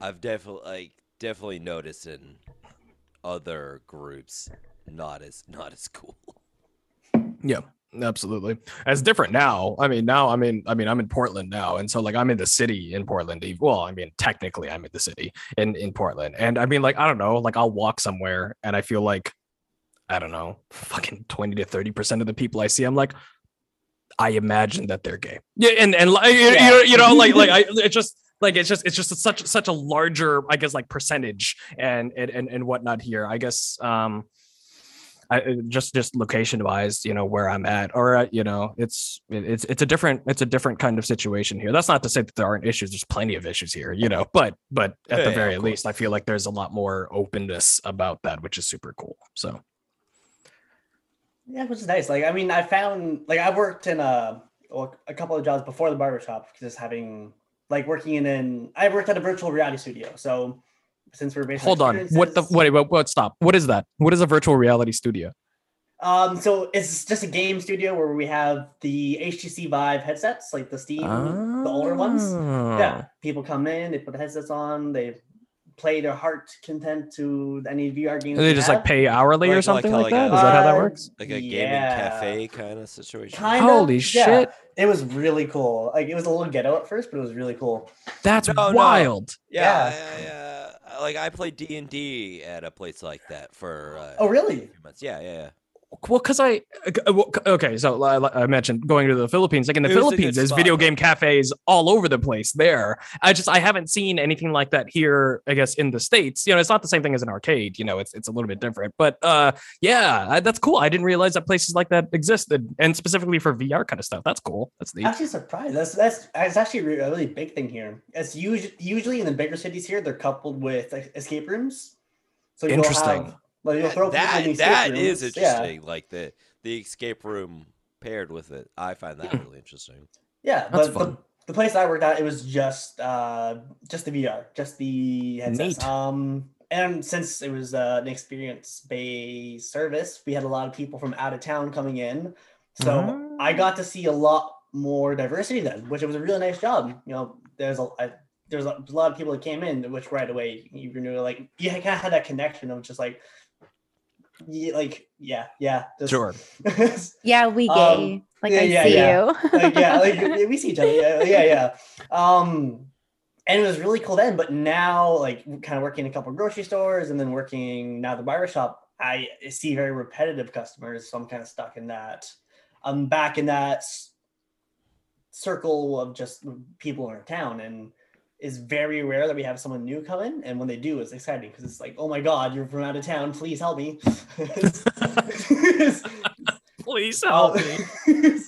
I've definitely like definitely noticed in other groups not as <laughs> not as cool. Yeah, absolutely. It's different now. I mean, now I mean, I mean, I'm in Portland now, and so like I'm in the city in Portland. Well, I mean, technically I'm in the city in in Portland, and I mean, like I don't know, like I'll walk somewhere and I feel like I don't know, fucking twenty to thirty percent of the people I see, I'm like. I imagine that they're gay. Yeah, and and like, you, you know, you know, like like I, <laughs> it's just like it's just it's just such such a larger, I guess, like percentage and and and, whatnot here. I guess um I just just location wise, you know, where I'm at, or uh, you know, it's it- it's it's a different it's a different kind of situation here. That's not to say that there aren't issues. There's plenty of issues here, you know, but but at Yeah, the very of least, I feel like there's a lot more openness about that, which is super cool. So yeah, which is nice. Like, I mean, I found like I worked in a a couple of jobs before the barbershop, just having like working in an I worked at a virtual reality studio. So since we're based hold on, what the wait, what, what stop? What is that? What is a virtual reality studio? Um, so it's just a game studio where we have the HTC Vive headsets, like the Steam, the older ones. Oh. Yeah, people come in, they put the headsets on, they play their heart content to any VR games. And they we just like pay hourly Like- or something how, like, like, that? a- Is that how that Uh, works? Like a gaming cafe kind of situation. Kind Holy of, yeah. shit, It was really cool. Like it was a little ghetto at first, but it was really cool. that's No, no. wild. Yeah, yeah, yeah. Like I played D and D at a place like that for uh, Oh, really? Yeah, yeah, yeah. Well, because I uh, well, c- okay, so I, I mentioned going to the Philippines. Like in the It was a good Philippines, there's video game cafes all over the place. There, I just I haven't seen anything like that here. I guess in the states, you know, it's not the same thing as an arcade. You know, it's it's a little bit different. But uh, yeah, I, that's cool. I didn't realize that places like that existed, and specifically for VR kind of stuff. That's cool. That's neat. Actually, surprised. That's that's it's actually a really big thing here. It's usually usually in the bigger cities here, they're coupled with escape rooms. So you'll Interesting. Have, like you'll throw That people in the that is rooms. Yeah. interesting. Like the the escape room paired with it. I find that really interesting. Yeah, That's but fun. the, the place I worked at, it was just uh just the VR, just the headsets. Neat. Um, and since it was uh, an experience-based service, we had a lot of people from out of town coming in, so I Ah. got to see a lot more diversity then, which was a really nice job. You know, there's a I, there's a lot of people that came in, which right away you knew like you kind of had that connection of just like, yeah, like yeah, yeah, just, Sure. <laughs> Yeah, we Um, gay. like yeah, I yeah, see yeah. you. like, yeah, like yeah, <laughs> we see each other. Yeah, yeah, yeah. Um, and it was really cool then. But now, like, kind of working in a couple of grocery stores and then working now the barber shop, I see very repetitive customers. So I'm kind of stuck in that. I'm back in that circle of just people in our town, and it's very rare that we have someone new come in. And when they do, it's exciting because it's like, oh my god, you're from out of town. Please help me. <laughs> Please Uh, help me. <laughs>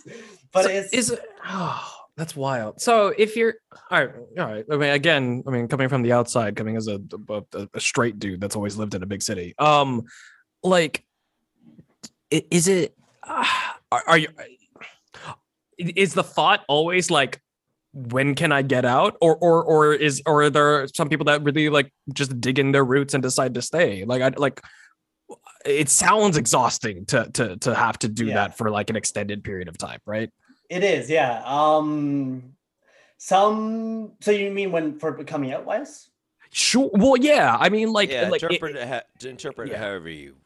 but So it's is it oh <sighs> that's wild so if you're all right all right i mean again i mean coming from the outside coming as a, a, a straight dude that's always lived in a big city um like is it ah, <sighs> are, are you is the thought always like when can i get out or or or is or are there some people that really like just dig in their roots and decide to stay like i like it sounds exhausting to to to have to do Yeah. that for like an extended period of time right It is, yeah. Um some so you mean when for coming out wise? Sure. Well, yeah. I mean, like, yeah, like interpret it, ha- to interpret yeah. it however you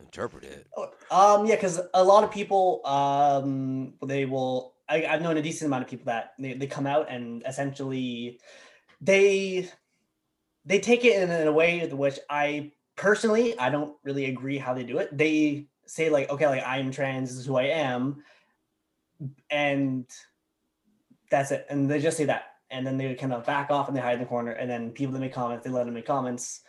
interpret it. Oh, Um yeah, because a lot of people um they will I, I've known a decent amount of people that they, they come out and essentially they they take it in, a way in which I personally I don't really agree how they do it. They say like, okay, like I'm trans, this is who I am, and that's it. And they just say that. And then they kind of back off and they hide in the corner. And then people that make comments, they let them make comments.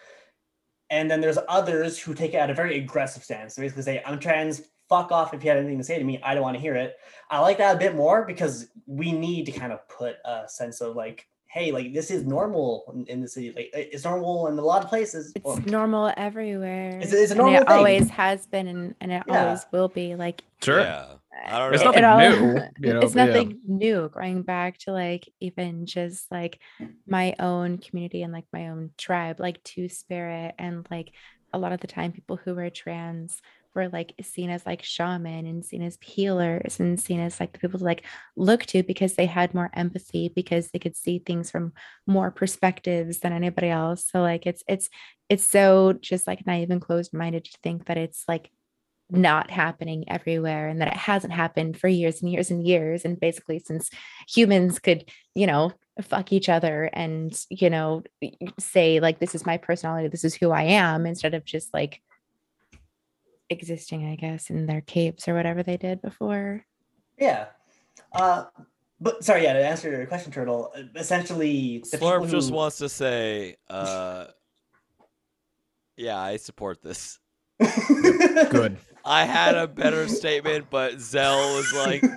And then there's others who take it at a very aggressive stance. They basically say, I'm trans, fuck off if you have anything to say to me. I don't want to hear it. I like that a bit more because we need to kind of put a sense of like hey, like this is normal in, in the city. Like it's normal in a lot of places. It's Well, normal everywhere. It's a- it's a and it thing. always has been and, and it Yeah. always will be. Like Sure. Yeah. I don't It's know. nothing all- new, <laughs> you know, it's but yeah. nothing new going back to like even just like my own community and like my own tribe like two spirit and like a lot of the time people who were trans were like seen as like shaman and seen as healers and seen as like the people to like look to because they had more empathy because they could see things from more perspectives than anybody else. So like it's it's it's so just like naive and closed minded to think that it's like not happening everywhere and that it hasn't happened for years and years and years and basically since humans could you know fuck each other and you know say like this is my personality. This is who i am instead of just like existing i guess in their capes or whatever they did before yeah. Uh, but sorry, yeah. To answer your question, Turtle. uh, Essentially, the Slurp people just wants to say, <laughs> uh, yeah, I support this. <laughs> Good. I had a better statement, but Zell was like, <laughs>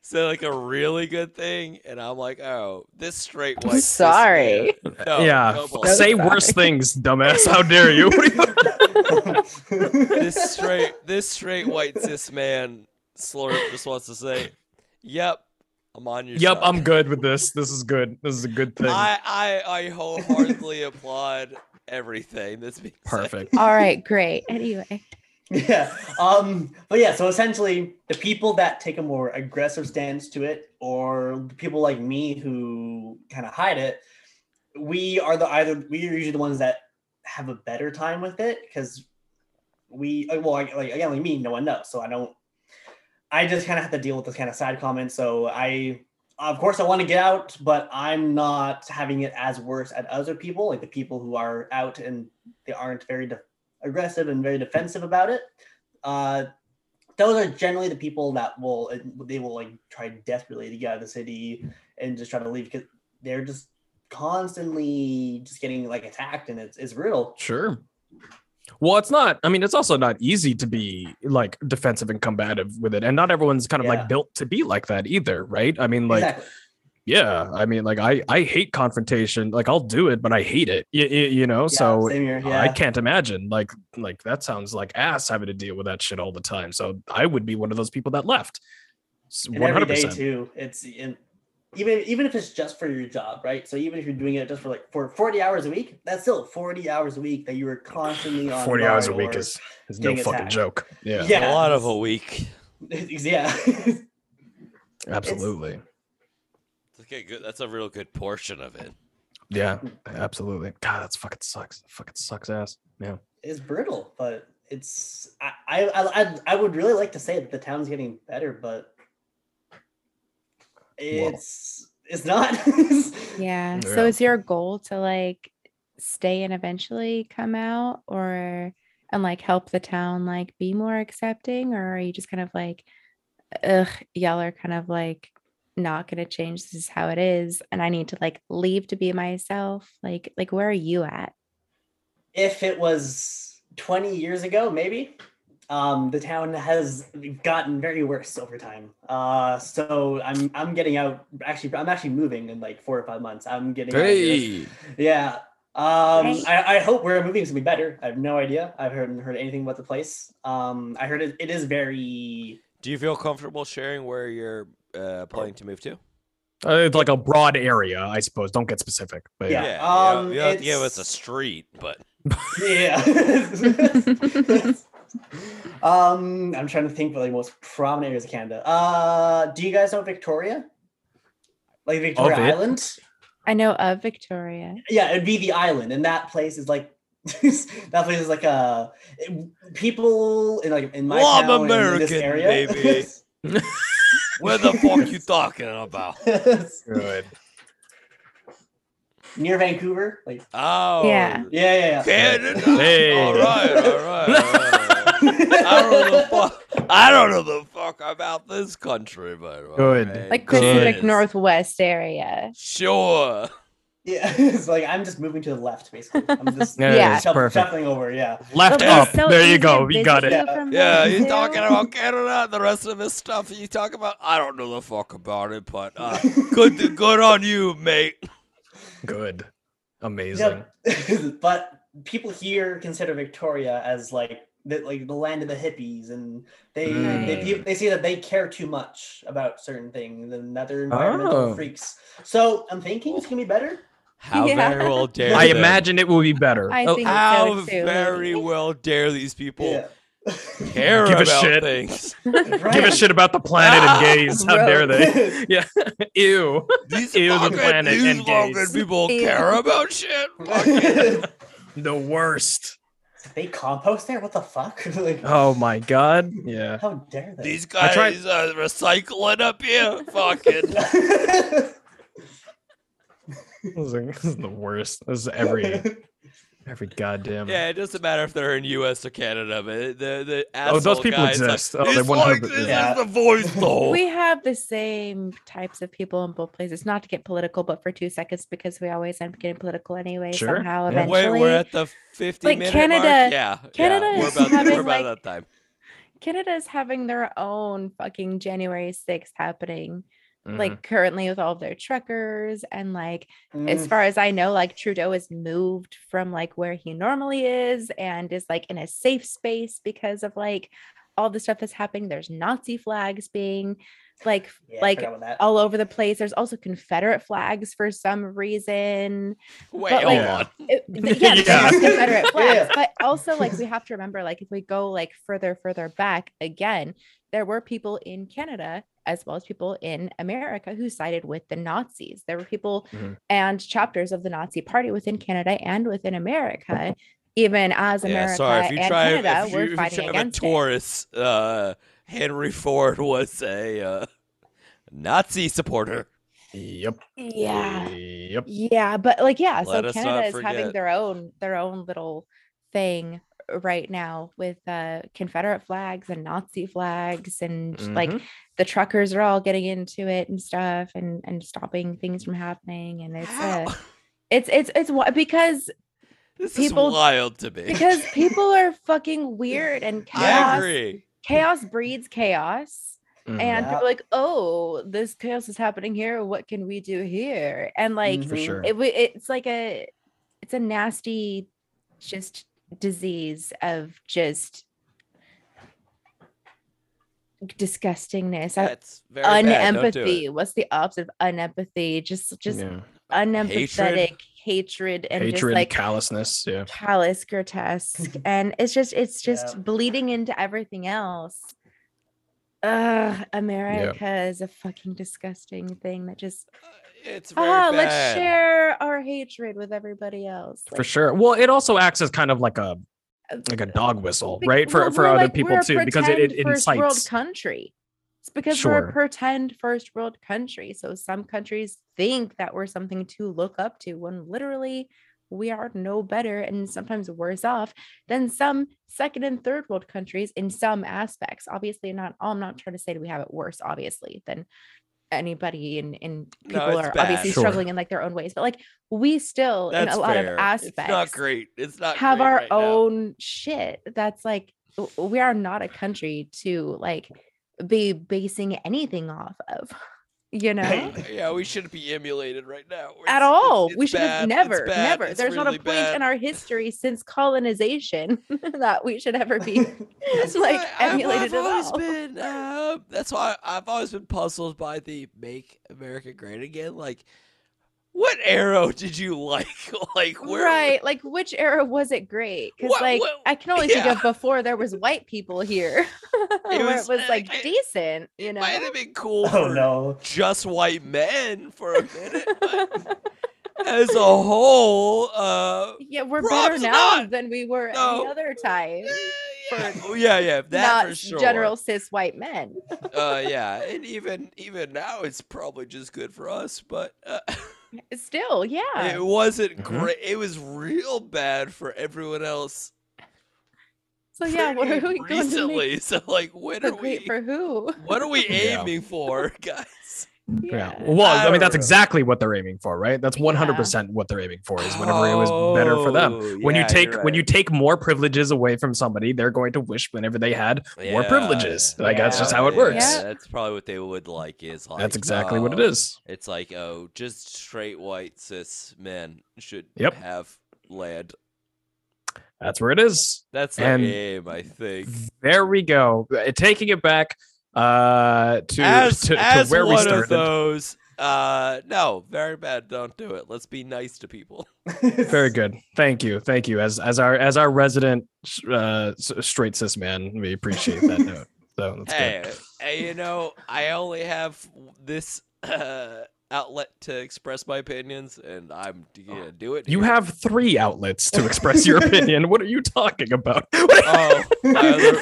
said like a really good thing, and I'm like, oh, this straight white. cis man- sorry No, yeah. no say sorry. worse things, dumbass. How dare you? This straight this straight white cis man slurp just wants to say, "Yep, I'm on your yep, side." I'm good with this. This is good. This is a good thing. I I I wholeheartedly <laughs> applaud everything that's being said. Perfect. all right great anyway yeah. Um. But yeah. So essentially, the people that take a more aggressive stance to it, or people like me who kind of hide it, we are the either we are usually the ones that have a better time with it because we uh, well like, like again like me no one knows so I don't I just kind of have to deal with this kind of side comment so I of course I want to get out but I'm not having it as worse at other people like the people who are out and they aren't very de- aggressive and very defensive about it. Uh those are generally the people that will they will like try desperately to get out of the city and just try to leave because they're just constantly just getting like attacked and it's, it's real Sure. Well, it's not. I mean, it's also not easy to be like defensive and combative with it, and not everyone's kind of Yeah. like built to be like that either, right? I mean, like, exactly. yeah, I mean, like, I I hate confrontation. Like, I'll do it, but I hate it. You, you know, Yeah, so here, yeah. I can't imagine like like that sounds like ass having to deal with that shit all the time. So I would be one of those people that left. One every hundred day percent. too it's in, even even if it's just for your job right so even if you're doing it just for like for 40 hours a week that's still 40 hours a week that you are constantly on Forty hours a week is is no getting fucking attacked. joke. Yeah, Yeah. a lot of a week. <laughs> yeah <laughs> absolutely. Okay, good. That's a real good portion of it. Yeah, absolutely. God, that's fucking sucks. Fucking sucks ass. Yeah. it's brutal but it's I, I i I- i would really like to say that the town's getting better but it's it's not <laughs> Yeah. Yeah. So is your goal to like stay and eventually come out or and like help the town like be more accepting or are you just kind of like ugh y'all are kind of like not gonna change this is how it is and I need to like leave to be myself like like where are you at? if it was 20 years ago maybe um the town has gotten very worse over time uh so i'm i'm getting out actually i'm actually moving in like four or five months i'm getting out of yeah um Hey. I, I hope where i'm moving is gonna be better i have no idea i've heard heard anything about the place um i heard it, it is very Do you feel comfortable sharing where you're uh, planning to move to? Uh, it's like a broad area, I suppose. Don't get specific, but yeah. Yeah, you um, you don't have to give us a street, but <laughs> yeah <laughs> <laughs> um i'm trying to think of the most prominent areas of canada uh do you guys know victoria like victoria Of it? island I know of Victoria. yeah it'd be the island and that place is like <laughs> that place is like a people in like in my Well, I'm town and in this American, area baby. <laughs> where the fuck you talking about? <laughs> Good. near vancouver like Oh, Yeah. yeah yeah yeah Canada. Hey. All right, all right. All right. I don't know the fuck. I don't know the fuck about this country, but Good. alright. Like Good. Pacific Yes. Northwest area. Sure. Yeah, <laughs> it's like I'm just moving to the left, basically. I'm just <laughs> Yeah, Yeah. shuff- perfect. shuffling over. Yeah. Left But we're up. so there you go. to You got it. you Yeah, there, you too. talking about Canada and the rest of this stuff you talk about? I don't know the fuck about it, but uh, good good on you, mate. Good. Amazing. Yeah. <laughs> but people here consider Victoria as like the, like the land of the hippies, and they Mm. they pe- they say that they care too much about certain things and that they're environmental Oh. freaks. So I'm thinking it's gonna be better. How Yeah. very well <laughs> dare I imagine it will be better. I Oh, think How so too. very well dare these people Yeah. care Give a about shit. things. <laughs> Give a shit about the planet and gays. How dare they? they? <laughs> Yeah. Ew. These Ew, the planet these and fucking gays. people Ew. care about shit. The worst. They compost there? What the fuck? <laughs> like, Oh my god. Yeah. how dare they? These I tried- guys uh, recycling up here. Fucking. <laughs> This is the worst. This is every <laughs> every goddamn. Yeah, it doesn't matter if they're in U.S. or Canada, but the the Oh, those people guy is like, exist. Oh, they "It's 100 like, this Yeah. is the voice though. <laughs> We have the same types of people in both places. Not to get political, but for two seconds because we always end up getting political anyway. Sure. Somehow, Yeah. eventually. Wait, we're at the fifty Like, minute Canada- mark. Yeah, Canada yeah, we're is about, having, we're about like- that time. Canada's having their own fucking January 6th happening, Mhm. like currently with all of their truckers. And like, as Mm. far as I know, like Trudeau has moved from like where he normally is and is like in a safe space because of like all the stuff that's happening. There's Nazi flags being like Yeah, like forgot about that. all over the place. There's also Confederate flags for some reason. Wait, but, hold on. It- <laughs> yeah, Yeah. Confederate <laughs> flags. Yeah. But also, like, we <laughs> have to remember, like, if we go like further, further back again, there were people in Canada as well as people in America who sided with the Nazis. There were people Mhm. and chapters of the Nazi Party within Canada and within America. <laughs> Even as America Yeah, sorry. If you and try, Canada if you, were if you fighting drive a against it. Taurus, uh, Henry Ford was a uh, Nazi supporter. Yep. Yeah. Yep. Yeah, but like yeah, Let so Canada is having their own their own little thing right now with uh Confederate flags and Nazi flags and like Mhm. the truckers are all getting into it and stuff and and stopping things from happening and it's How? uh, it's it's it's because This people- is wild to me. because people <laughs> are fucking weird and I chaos agree. chaos breeds chaos and people are like oh this chaos is happening here what can we do here and like For Mhm. sure. it, it's like a it's a nasty just disease of just disgustingness That's very bad. Don't do unempathy what's the opposite of unempathy just just yeah. unempathetic hatred, and Hatred, just like callousness. Yeah. callous grotesque <laughs> and it's just it's just Yeah. bleeding into everything else Ugh, America is a fucking disgusting thing that just It's very ah, bad. let's share our hatred with everybody else. For sure. Well, it also acts as kind of like a uh, like a dog whistle, bec- right? For well, for other like- people too, because it, it pretend first world incites. country. It's because we're a pretend first world country. So some countries think that we're something to look up to when literally we are no better and sometimes worse off than some second and third world countries in some aspects. Obviously, not all. I'm not trying to say that we have it worse, obviously, than anybody and and people it's are bad. obviously Sure. struggling in like their own ways. But like we still That's in a lot fair. of aspects It's not great. It's not have great our right now. own shit that's like we are not a country to like be basing anything off of you know Yeah, we shouldn't be emulated right now. at all it's- we should have bad. It's never never It's there's not a really point in our history since colonization <laughs> that we should ever be <laughs> That's like why I've- emulated I've, at always all. been. Uh, that's why I've always been puzzled by the "Make America Great Again." Like, what arrow did you like? <laughs> like, where? right like which era was it great because like what- i can only think of before there was white people here <laughs> where was, it was uh, like I- decent you know might have been cool <laughs> oh for no. just white men for a minute, as a whole, uh, Yeah, we're better now not. than we were No. any other time. yeah, For oh, yeah, yeah, that not for sure. general cis white men. uh, yeah, and even even now, it's probably just good for us, but. Uh, <laughs> Still, yeah. It wasn't Mhm. great. It was real bad for everyone else. So yeah, what are pretty we going to recently? make? So like, when But are great we? for who? What are we Yeah. aiming for, <laughs> guys? Yeah. Yeah. Well, I, I mean, that's know. exactly what they're aiming for, right? That's 100% what they're aiming for is whenever it was better for them. Oh, When you take you're when you take more privileges away from somebody, they're going to wish whenever they had more privileges. yeah. Like that's just how it works. Yeah. That's probably what they would like. Is like That's exactly what it oh, is. It's like oh, just straight white cis men should Yep. have land. That's where it is. That's the And- aim, I think. There we go. Uh, Taking it back uh to as to, to as where we started. those, uh, no, very bad. Don't do it. Let's be nice to people. <laughs> Very good. Thank you. Thank you. As as our as our resident uh straight cis man, we appreciate that <laughs> note. So that's Hey, good. hey, you know, I only have this uh, outlet to express my opinions, and I'm gonna do it. You here. have three outlets to express <laughs> your opinion. What are you talking about? oh, my other,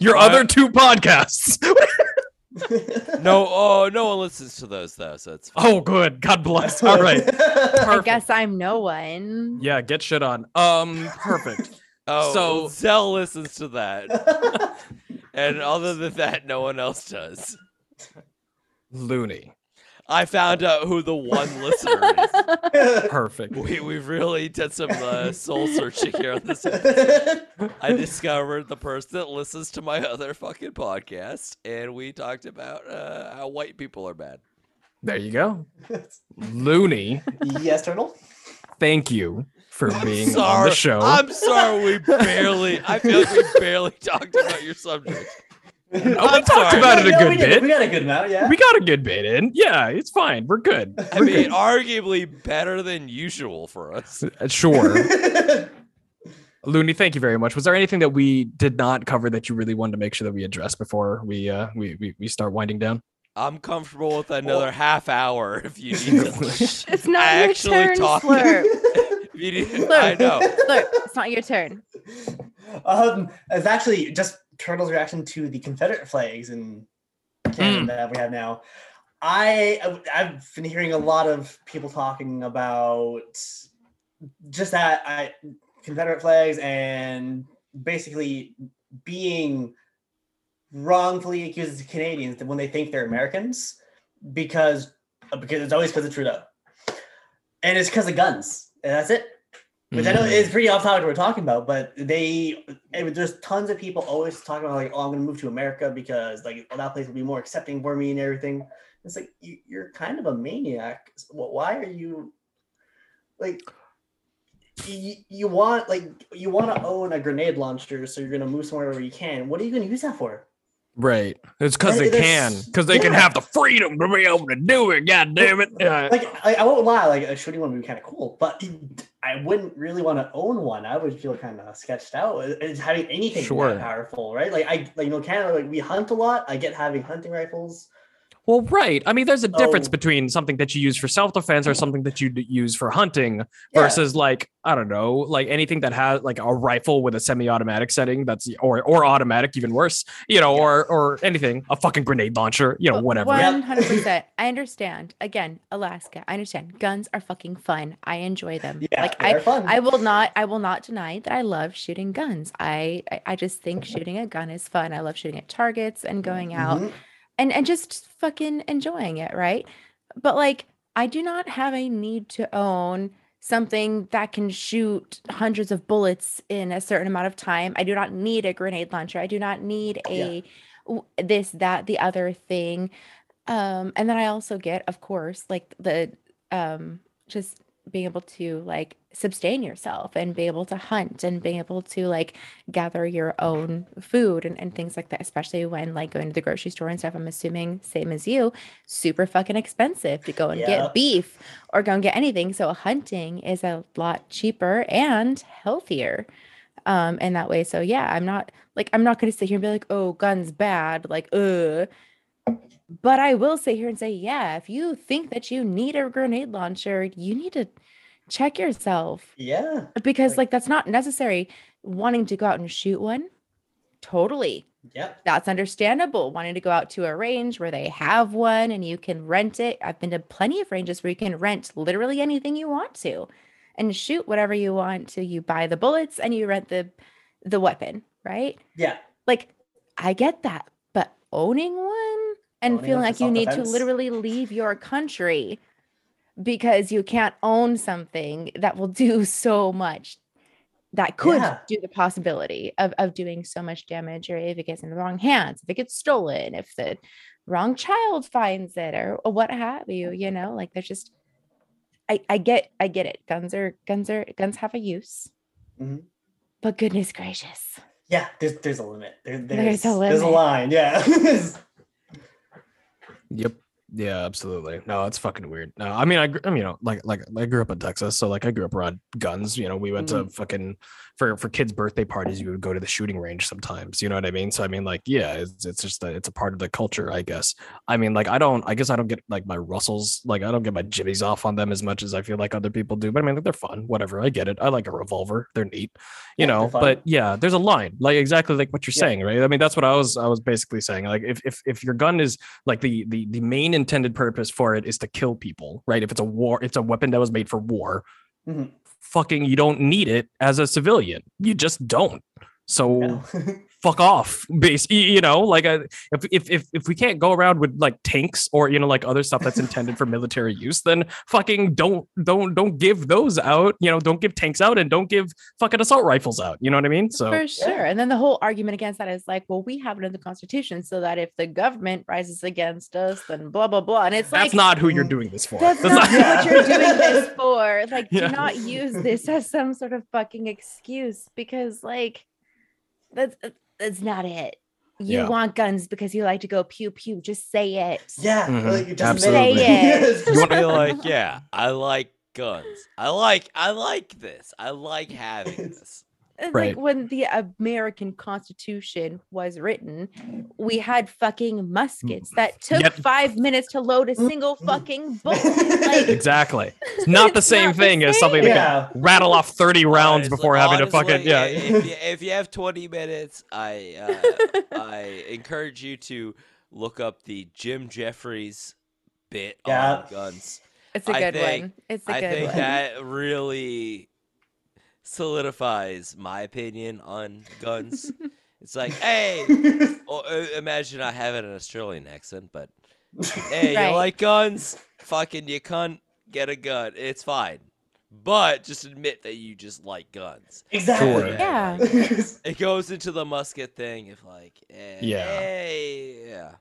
your my- other two podcasts. <laughs> no, <laughs> oh, no one listens to those though, so it's fine. oh, good. God bless. All right. <laughs> I guess I'm no one. Yeah, get shit on. Um, perfect. Oh, so- well, Zell listens to that, and other than that, no one else does. Loony. I found out who the one listener is. <laughs> Perfect. We we really did some uh, soul searching here on this. episode. I <laughs> discovered the person that listens to my other fucking podcast, and we talked about uh, how white people are bad. There you go. <laughs> Loony. yes, Turtle. Thank you for being on sorry, the show. I'm sorry, we barely. I feel like we barely talked about your subject. <laughs> Oh, we I'm talked sorry. about it a No, good we bit. We got a good amount, yeah. We got a good bit in. Yeah, it's fine. We're good. <laughs> I mean, arguably better than usual for us. <laughs> Uh, Sure. Looney, thank you very much. Was there anything that we did not cover that you really wanted to make sure that we address before we uh we we, we start winding down? I'm comfortable with another half hour if you need to. It's not I your actually turn, talk- Slurp. if you I Slurp. know. Slurp. It's not your turn. um, it's actually just Turtle's reaction to the Confederate flags in hmm. Canada that we have now. I I've been hearing a lot of people talking about just that I Confederate flags and basically being wrongfully accused as Canadians when they think they're Americans because because it's always because of Trudeau. And it's because of guns. And that's it. Which I know mm-hmm. is pretty off topic we're talking about, but they it, there's tons of people always talking about like, oh, I'm gonna move to America because like well, that place will be more accepting for me and everything. It's like you, you're kind of a maniac. Why are you like you, you want like you want to own a grenade launcher, so you're gonna move somewhere where you can. What are you gonna use that for? Right. It's because they can. Because they can have the freedom to be able to do it. God damn it. Yeah. Like I, I won't lie, like a shooting one would be kind of cool, but I wouldn't really want to own one. I would feel kind of sketched out. uh, It's having anything Sure. that powerful, right? Like I, like you know, Canada, like we hunt a lot. I get having hunting rifles. Well, right. I mean, there's a difference Oh. between something that you use for self-defense or something that you use for hunting Yeah. versus like I don't know, like anything that has like a rifle with a semi-automatic setting that's or or automatic, even worse, you know, or or anything, a fucking grenade launcher, you know, whatever. One hundred percent. I understand. Again, Alaska. I understand. Guns are fucking fun. I enjoy them. Yeah, like they're I, fun. I will not. I will not deny that I love shooting guns. I, I, I just think <laughs> shooting a gun is fun. I love shooting at targets and going out Mhm. And and just fucking enjoying it, right? But like I do not have a need to own something that can shoot hundreds of bullets in a certain amount of time. I do not need a grenade launcher. I do not need Yeah. a w- this that the other thing. Um and then I also get of course like the um just being able to like sustain yourself and be able to hunt and being able to like gather your own food and, and things like that especially when like going to the grocery store and stuff i'm assuming same as you super fucking expensive to go and Yep. get beef or go and get anything. So hunting is a lot cheaper and healthier um in that way. So yeah i'm not like i'm not going to sit here and be like oh guns bad like uh but I will sit here and say, yeah, if you think that you need a grenade launcher, you need to check yourself Yeah. because, Like- like, that's not necessary. Wanting to go out and shoot one, totally. Yep. That's understandable. Wanting to go out to a range where they have one and you can rent it. I've been to plenty of ranges where you can rent literally anything you want to and shoot whatever you want to. You buy the bullets and you rent the the weapon, right? Yeah. Like I get that, but owning one, and feeling like you need to literally leave your country because you can't own something that will do <laughs> so much that could Yeah. do the possibility of, of doing so much damage or if it gets in the wrong hands if it gets stolen if the wrong child finds it or, or what have you you know like there's just I, I get I get it guns are guns are guns have a use Mhm. but goodness gracious Yeah, there's there's a limit. There, There's there's, a There's a line. Yeah. <laughs> Yep. Yeah, absolutely. No, it's fucking weird. No, I mean, I, I mean, you know, like, like I grew up in Texas, so like I grew up around guns. You know, we went to mm. fucking for for kids' birthday parties. You would go to the shooting range sometimes. You know what I mean? So I mean, like, yeah, it's it's just a, it's a part of the culture, I guess. I mean, like, I don't, I guess I don't get like my Russells, like I don't get my jimmies off on them as much as I feel like other people do. But I mean, like, they're fun, whatever. I get it. I like a revolver. They're neat, you Yeah, know. But yeah, there's a line, like exactly like what you're Yeah. saying, right? I mean, that's what I was I was basically saying. Like, if if if your gun is like the the the main intended purpose for it is to kill people right if it's a war it's a weapon that was made for war Mhm. fucking you don't need it as a civilian you just don't so No. <laughs> fuck off base you know like uh, if, if if if we can't go around with like tanks or you know like other stuff that's intended for military use then fucking don't don't don't give those out you know don't give tanks out and don't give fucking assault rifles out you know what i mean so For sure. And then the whole argument against that is like, well, we have it in the Constitution so that if the government rises against us, then blah, blah, blah. And it's like that's like, not who you're doing this for that's That's not not- what you're doing <laughs> this for. Like, Yeah. do not use this as some sort of fucking excuse because, like, that's uh, that's not it. You Yeah. want guns because you like to go pew pew. Just say it. yeah. Mhm. Like, just Absolutely. Say it. <laughs> It's You just- be like, yeah, I like guns. I like, I like this. I like <laughs> having this. Uh, it's Right. Like when the American Constitution was written, we had fucking muskets mm, that took Yep. five minutes to load a single mm-hmm. fucking <laughs> bullet. Like, exactly <laughs> it's not the It's same not the thing as something same. that can rattle off 30 rounds Honestly- before having to fucking honestly, yeah If you, if you have 20 minutes, I uh, <laughs> I encourage you to look up the Jim Jeffries bit Yeah. on guns. it's a I good think- one. It's a I good one. I think one. that really solidifies my opinion on guns. <laughs> it's like, hey, or, uh, imagine I have an Australian accent, but hey, Right. you like guns? Fucking you cunt, get a gun. It's fine. But just admit that you just like guns. exactly. Sure. Yeah. <laughs> It goes into the musket thing if like, eh, Yeah. hey, yeah.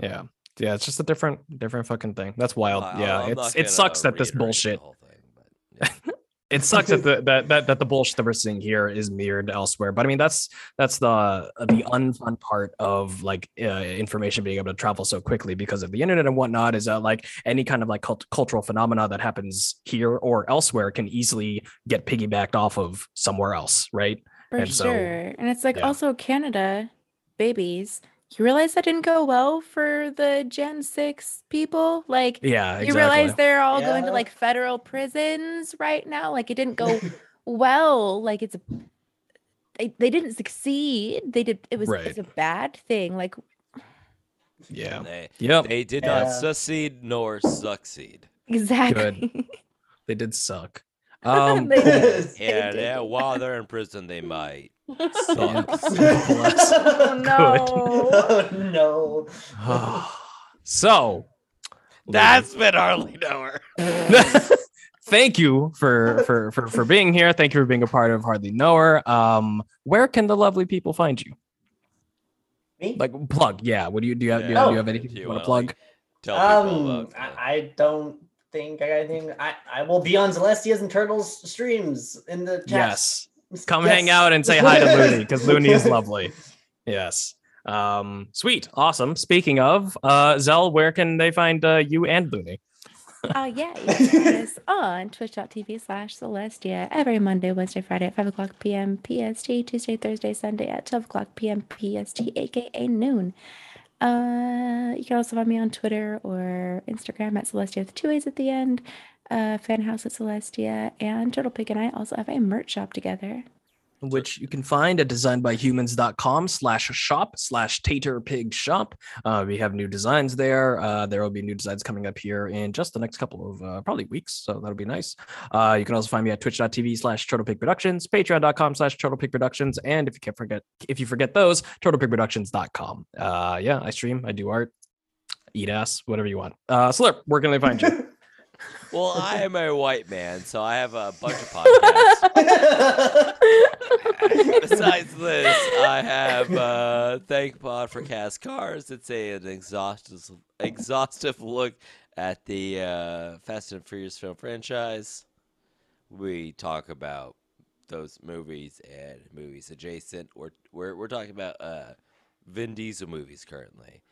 yeah yeah it's just a different different fucking thing that's wild I- yeah I'm it's it sucks that this bullshit thing, but, yeah. <laughs> it sucks that the that, that that the bullshit that we're seeing here is mirrored elsewhere but i mean that's that's the the unfun part of like uh, information being able to travel so quickly because of the internet and whatnot is that like any kind of like cult- cultural phenomena that happens here or elsewhere can easily get piggybacked off of somewhere else right For And so- sure. and it's like yeah. also Canada babies. You realize that didn't go well for the Jan 6 people? Like, yeah you realize they're all going to like federal prisons right now? Like, it didn't go well. Like, it's a. They, they didn't succeed. They did. It was it's Right. a bad thing. Like, yeah They, yep they did not succeed nor succeed. exactly. <laughs> they did suck um <laughs> They cool. did. <laughs> Yeah, did. yeah. While they're in prison, they might. Yeah. suck. <laughs> oh, no. oh, no. so That's been Hardly Know Her. thank you for for for for being here thank you for being a part of hardly know her um where can the lovely people find you Me? like plug yeah what do you do you have, do you, Yeah. have, do Oh. you have anything you you want to plug Tell um, about. the- I, I don't think I got anything. I, I will be on Celestia's and Turtles streams in the chat. yes come hang out and say hi to looney because looney is lovely yes um sweet awesome speaking of uh zell where can they find uh you and looney Uh, yeah, you can find <laughs> us on twitch.tv slash Celestia every Monday, Wednesday, Friday at 5 o'clock p.m. PST, Tuesday, Thursday, Sunday at 12 o'clock p.m. PST, aka noon. Uh, you can also find me on Twitter or Instagram at Celestia with two A's at the end, uh, Fan House at Celestia, and Turtle Pig and I also have a merch shop together. Which you can find at designedbyhumans.com slash shop slash turtle pig shop. Uh, we have new designs there. Uh, there will be new designs coming up here in just the next couple of uh, probably weeks. So that'll be nice. Uh, you can also find me at twitch.tv slash turtle pig productions, patreon.com slash turtle pig productions. And if you can't forget, if you forget those, turtlepigproductions.com. Uh, yeah, I stream, I do art. eat ass, whatever you want. Uh, Slurp, where can they find you? <laughs> Well, I am a white man, so I have a bunch of podcasts. <laughs> Besides this, I have uh, Thank Pod for Cast Cars. It's a, an exhaustive, exhaustive look at the uh, Fast and Furious film franchise. We talk about those movies and movies adjacent. We're we're, we're talking about uh, Vin Diesel movies currently.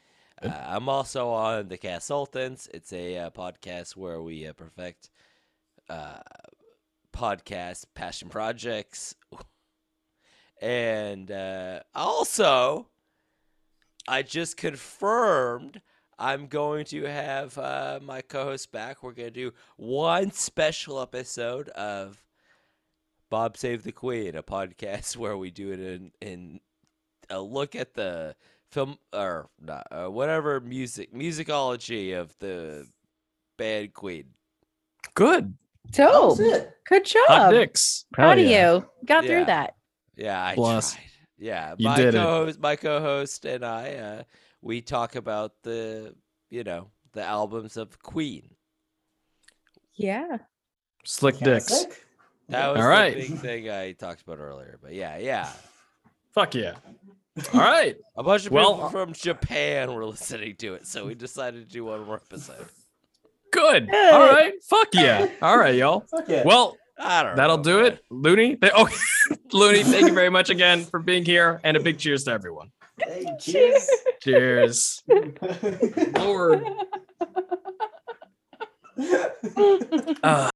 Uh, I'm also on the Consultants. It's a uh, podcast where we uh, perfect uh, podcast passion projects, <laughs> and uh, also I just confirmed I'm going to have uh, my co-host back. We're going to do one special episode of Bob Save the Queen, a podcast <laughs> where we do it in in a look at the film or not, uh, whatever music musicology of the bad Queen. Good. So, That's it. good Hot job. dicks. Proud Hell of yeah. you. Got Yeah. through that. Yeah, I Bless. tried. Yeah, You my did co-host, my co-host, and I, uh, we talk about the, you know, the albums of Queen. Yeah. Slick dicks. That was All right. the big thing I talked about earlier. But yeah, yeah, Fuck yeah. All right. a bunch of Well, people from Japan were listening to it, so we decided to do one more episode. Good. Good. All right. Fuck yeah. All right, y'all. <laughs> Fuck yeah. Well, I don't. that'll know, do man. it. Looney. Th- <laughs> oh, Looney, thank you very much again for being here. And a big cheers to everyone. Hey, cheers. Cheers. <laughs> Lord. Uh,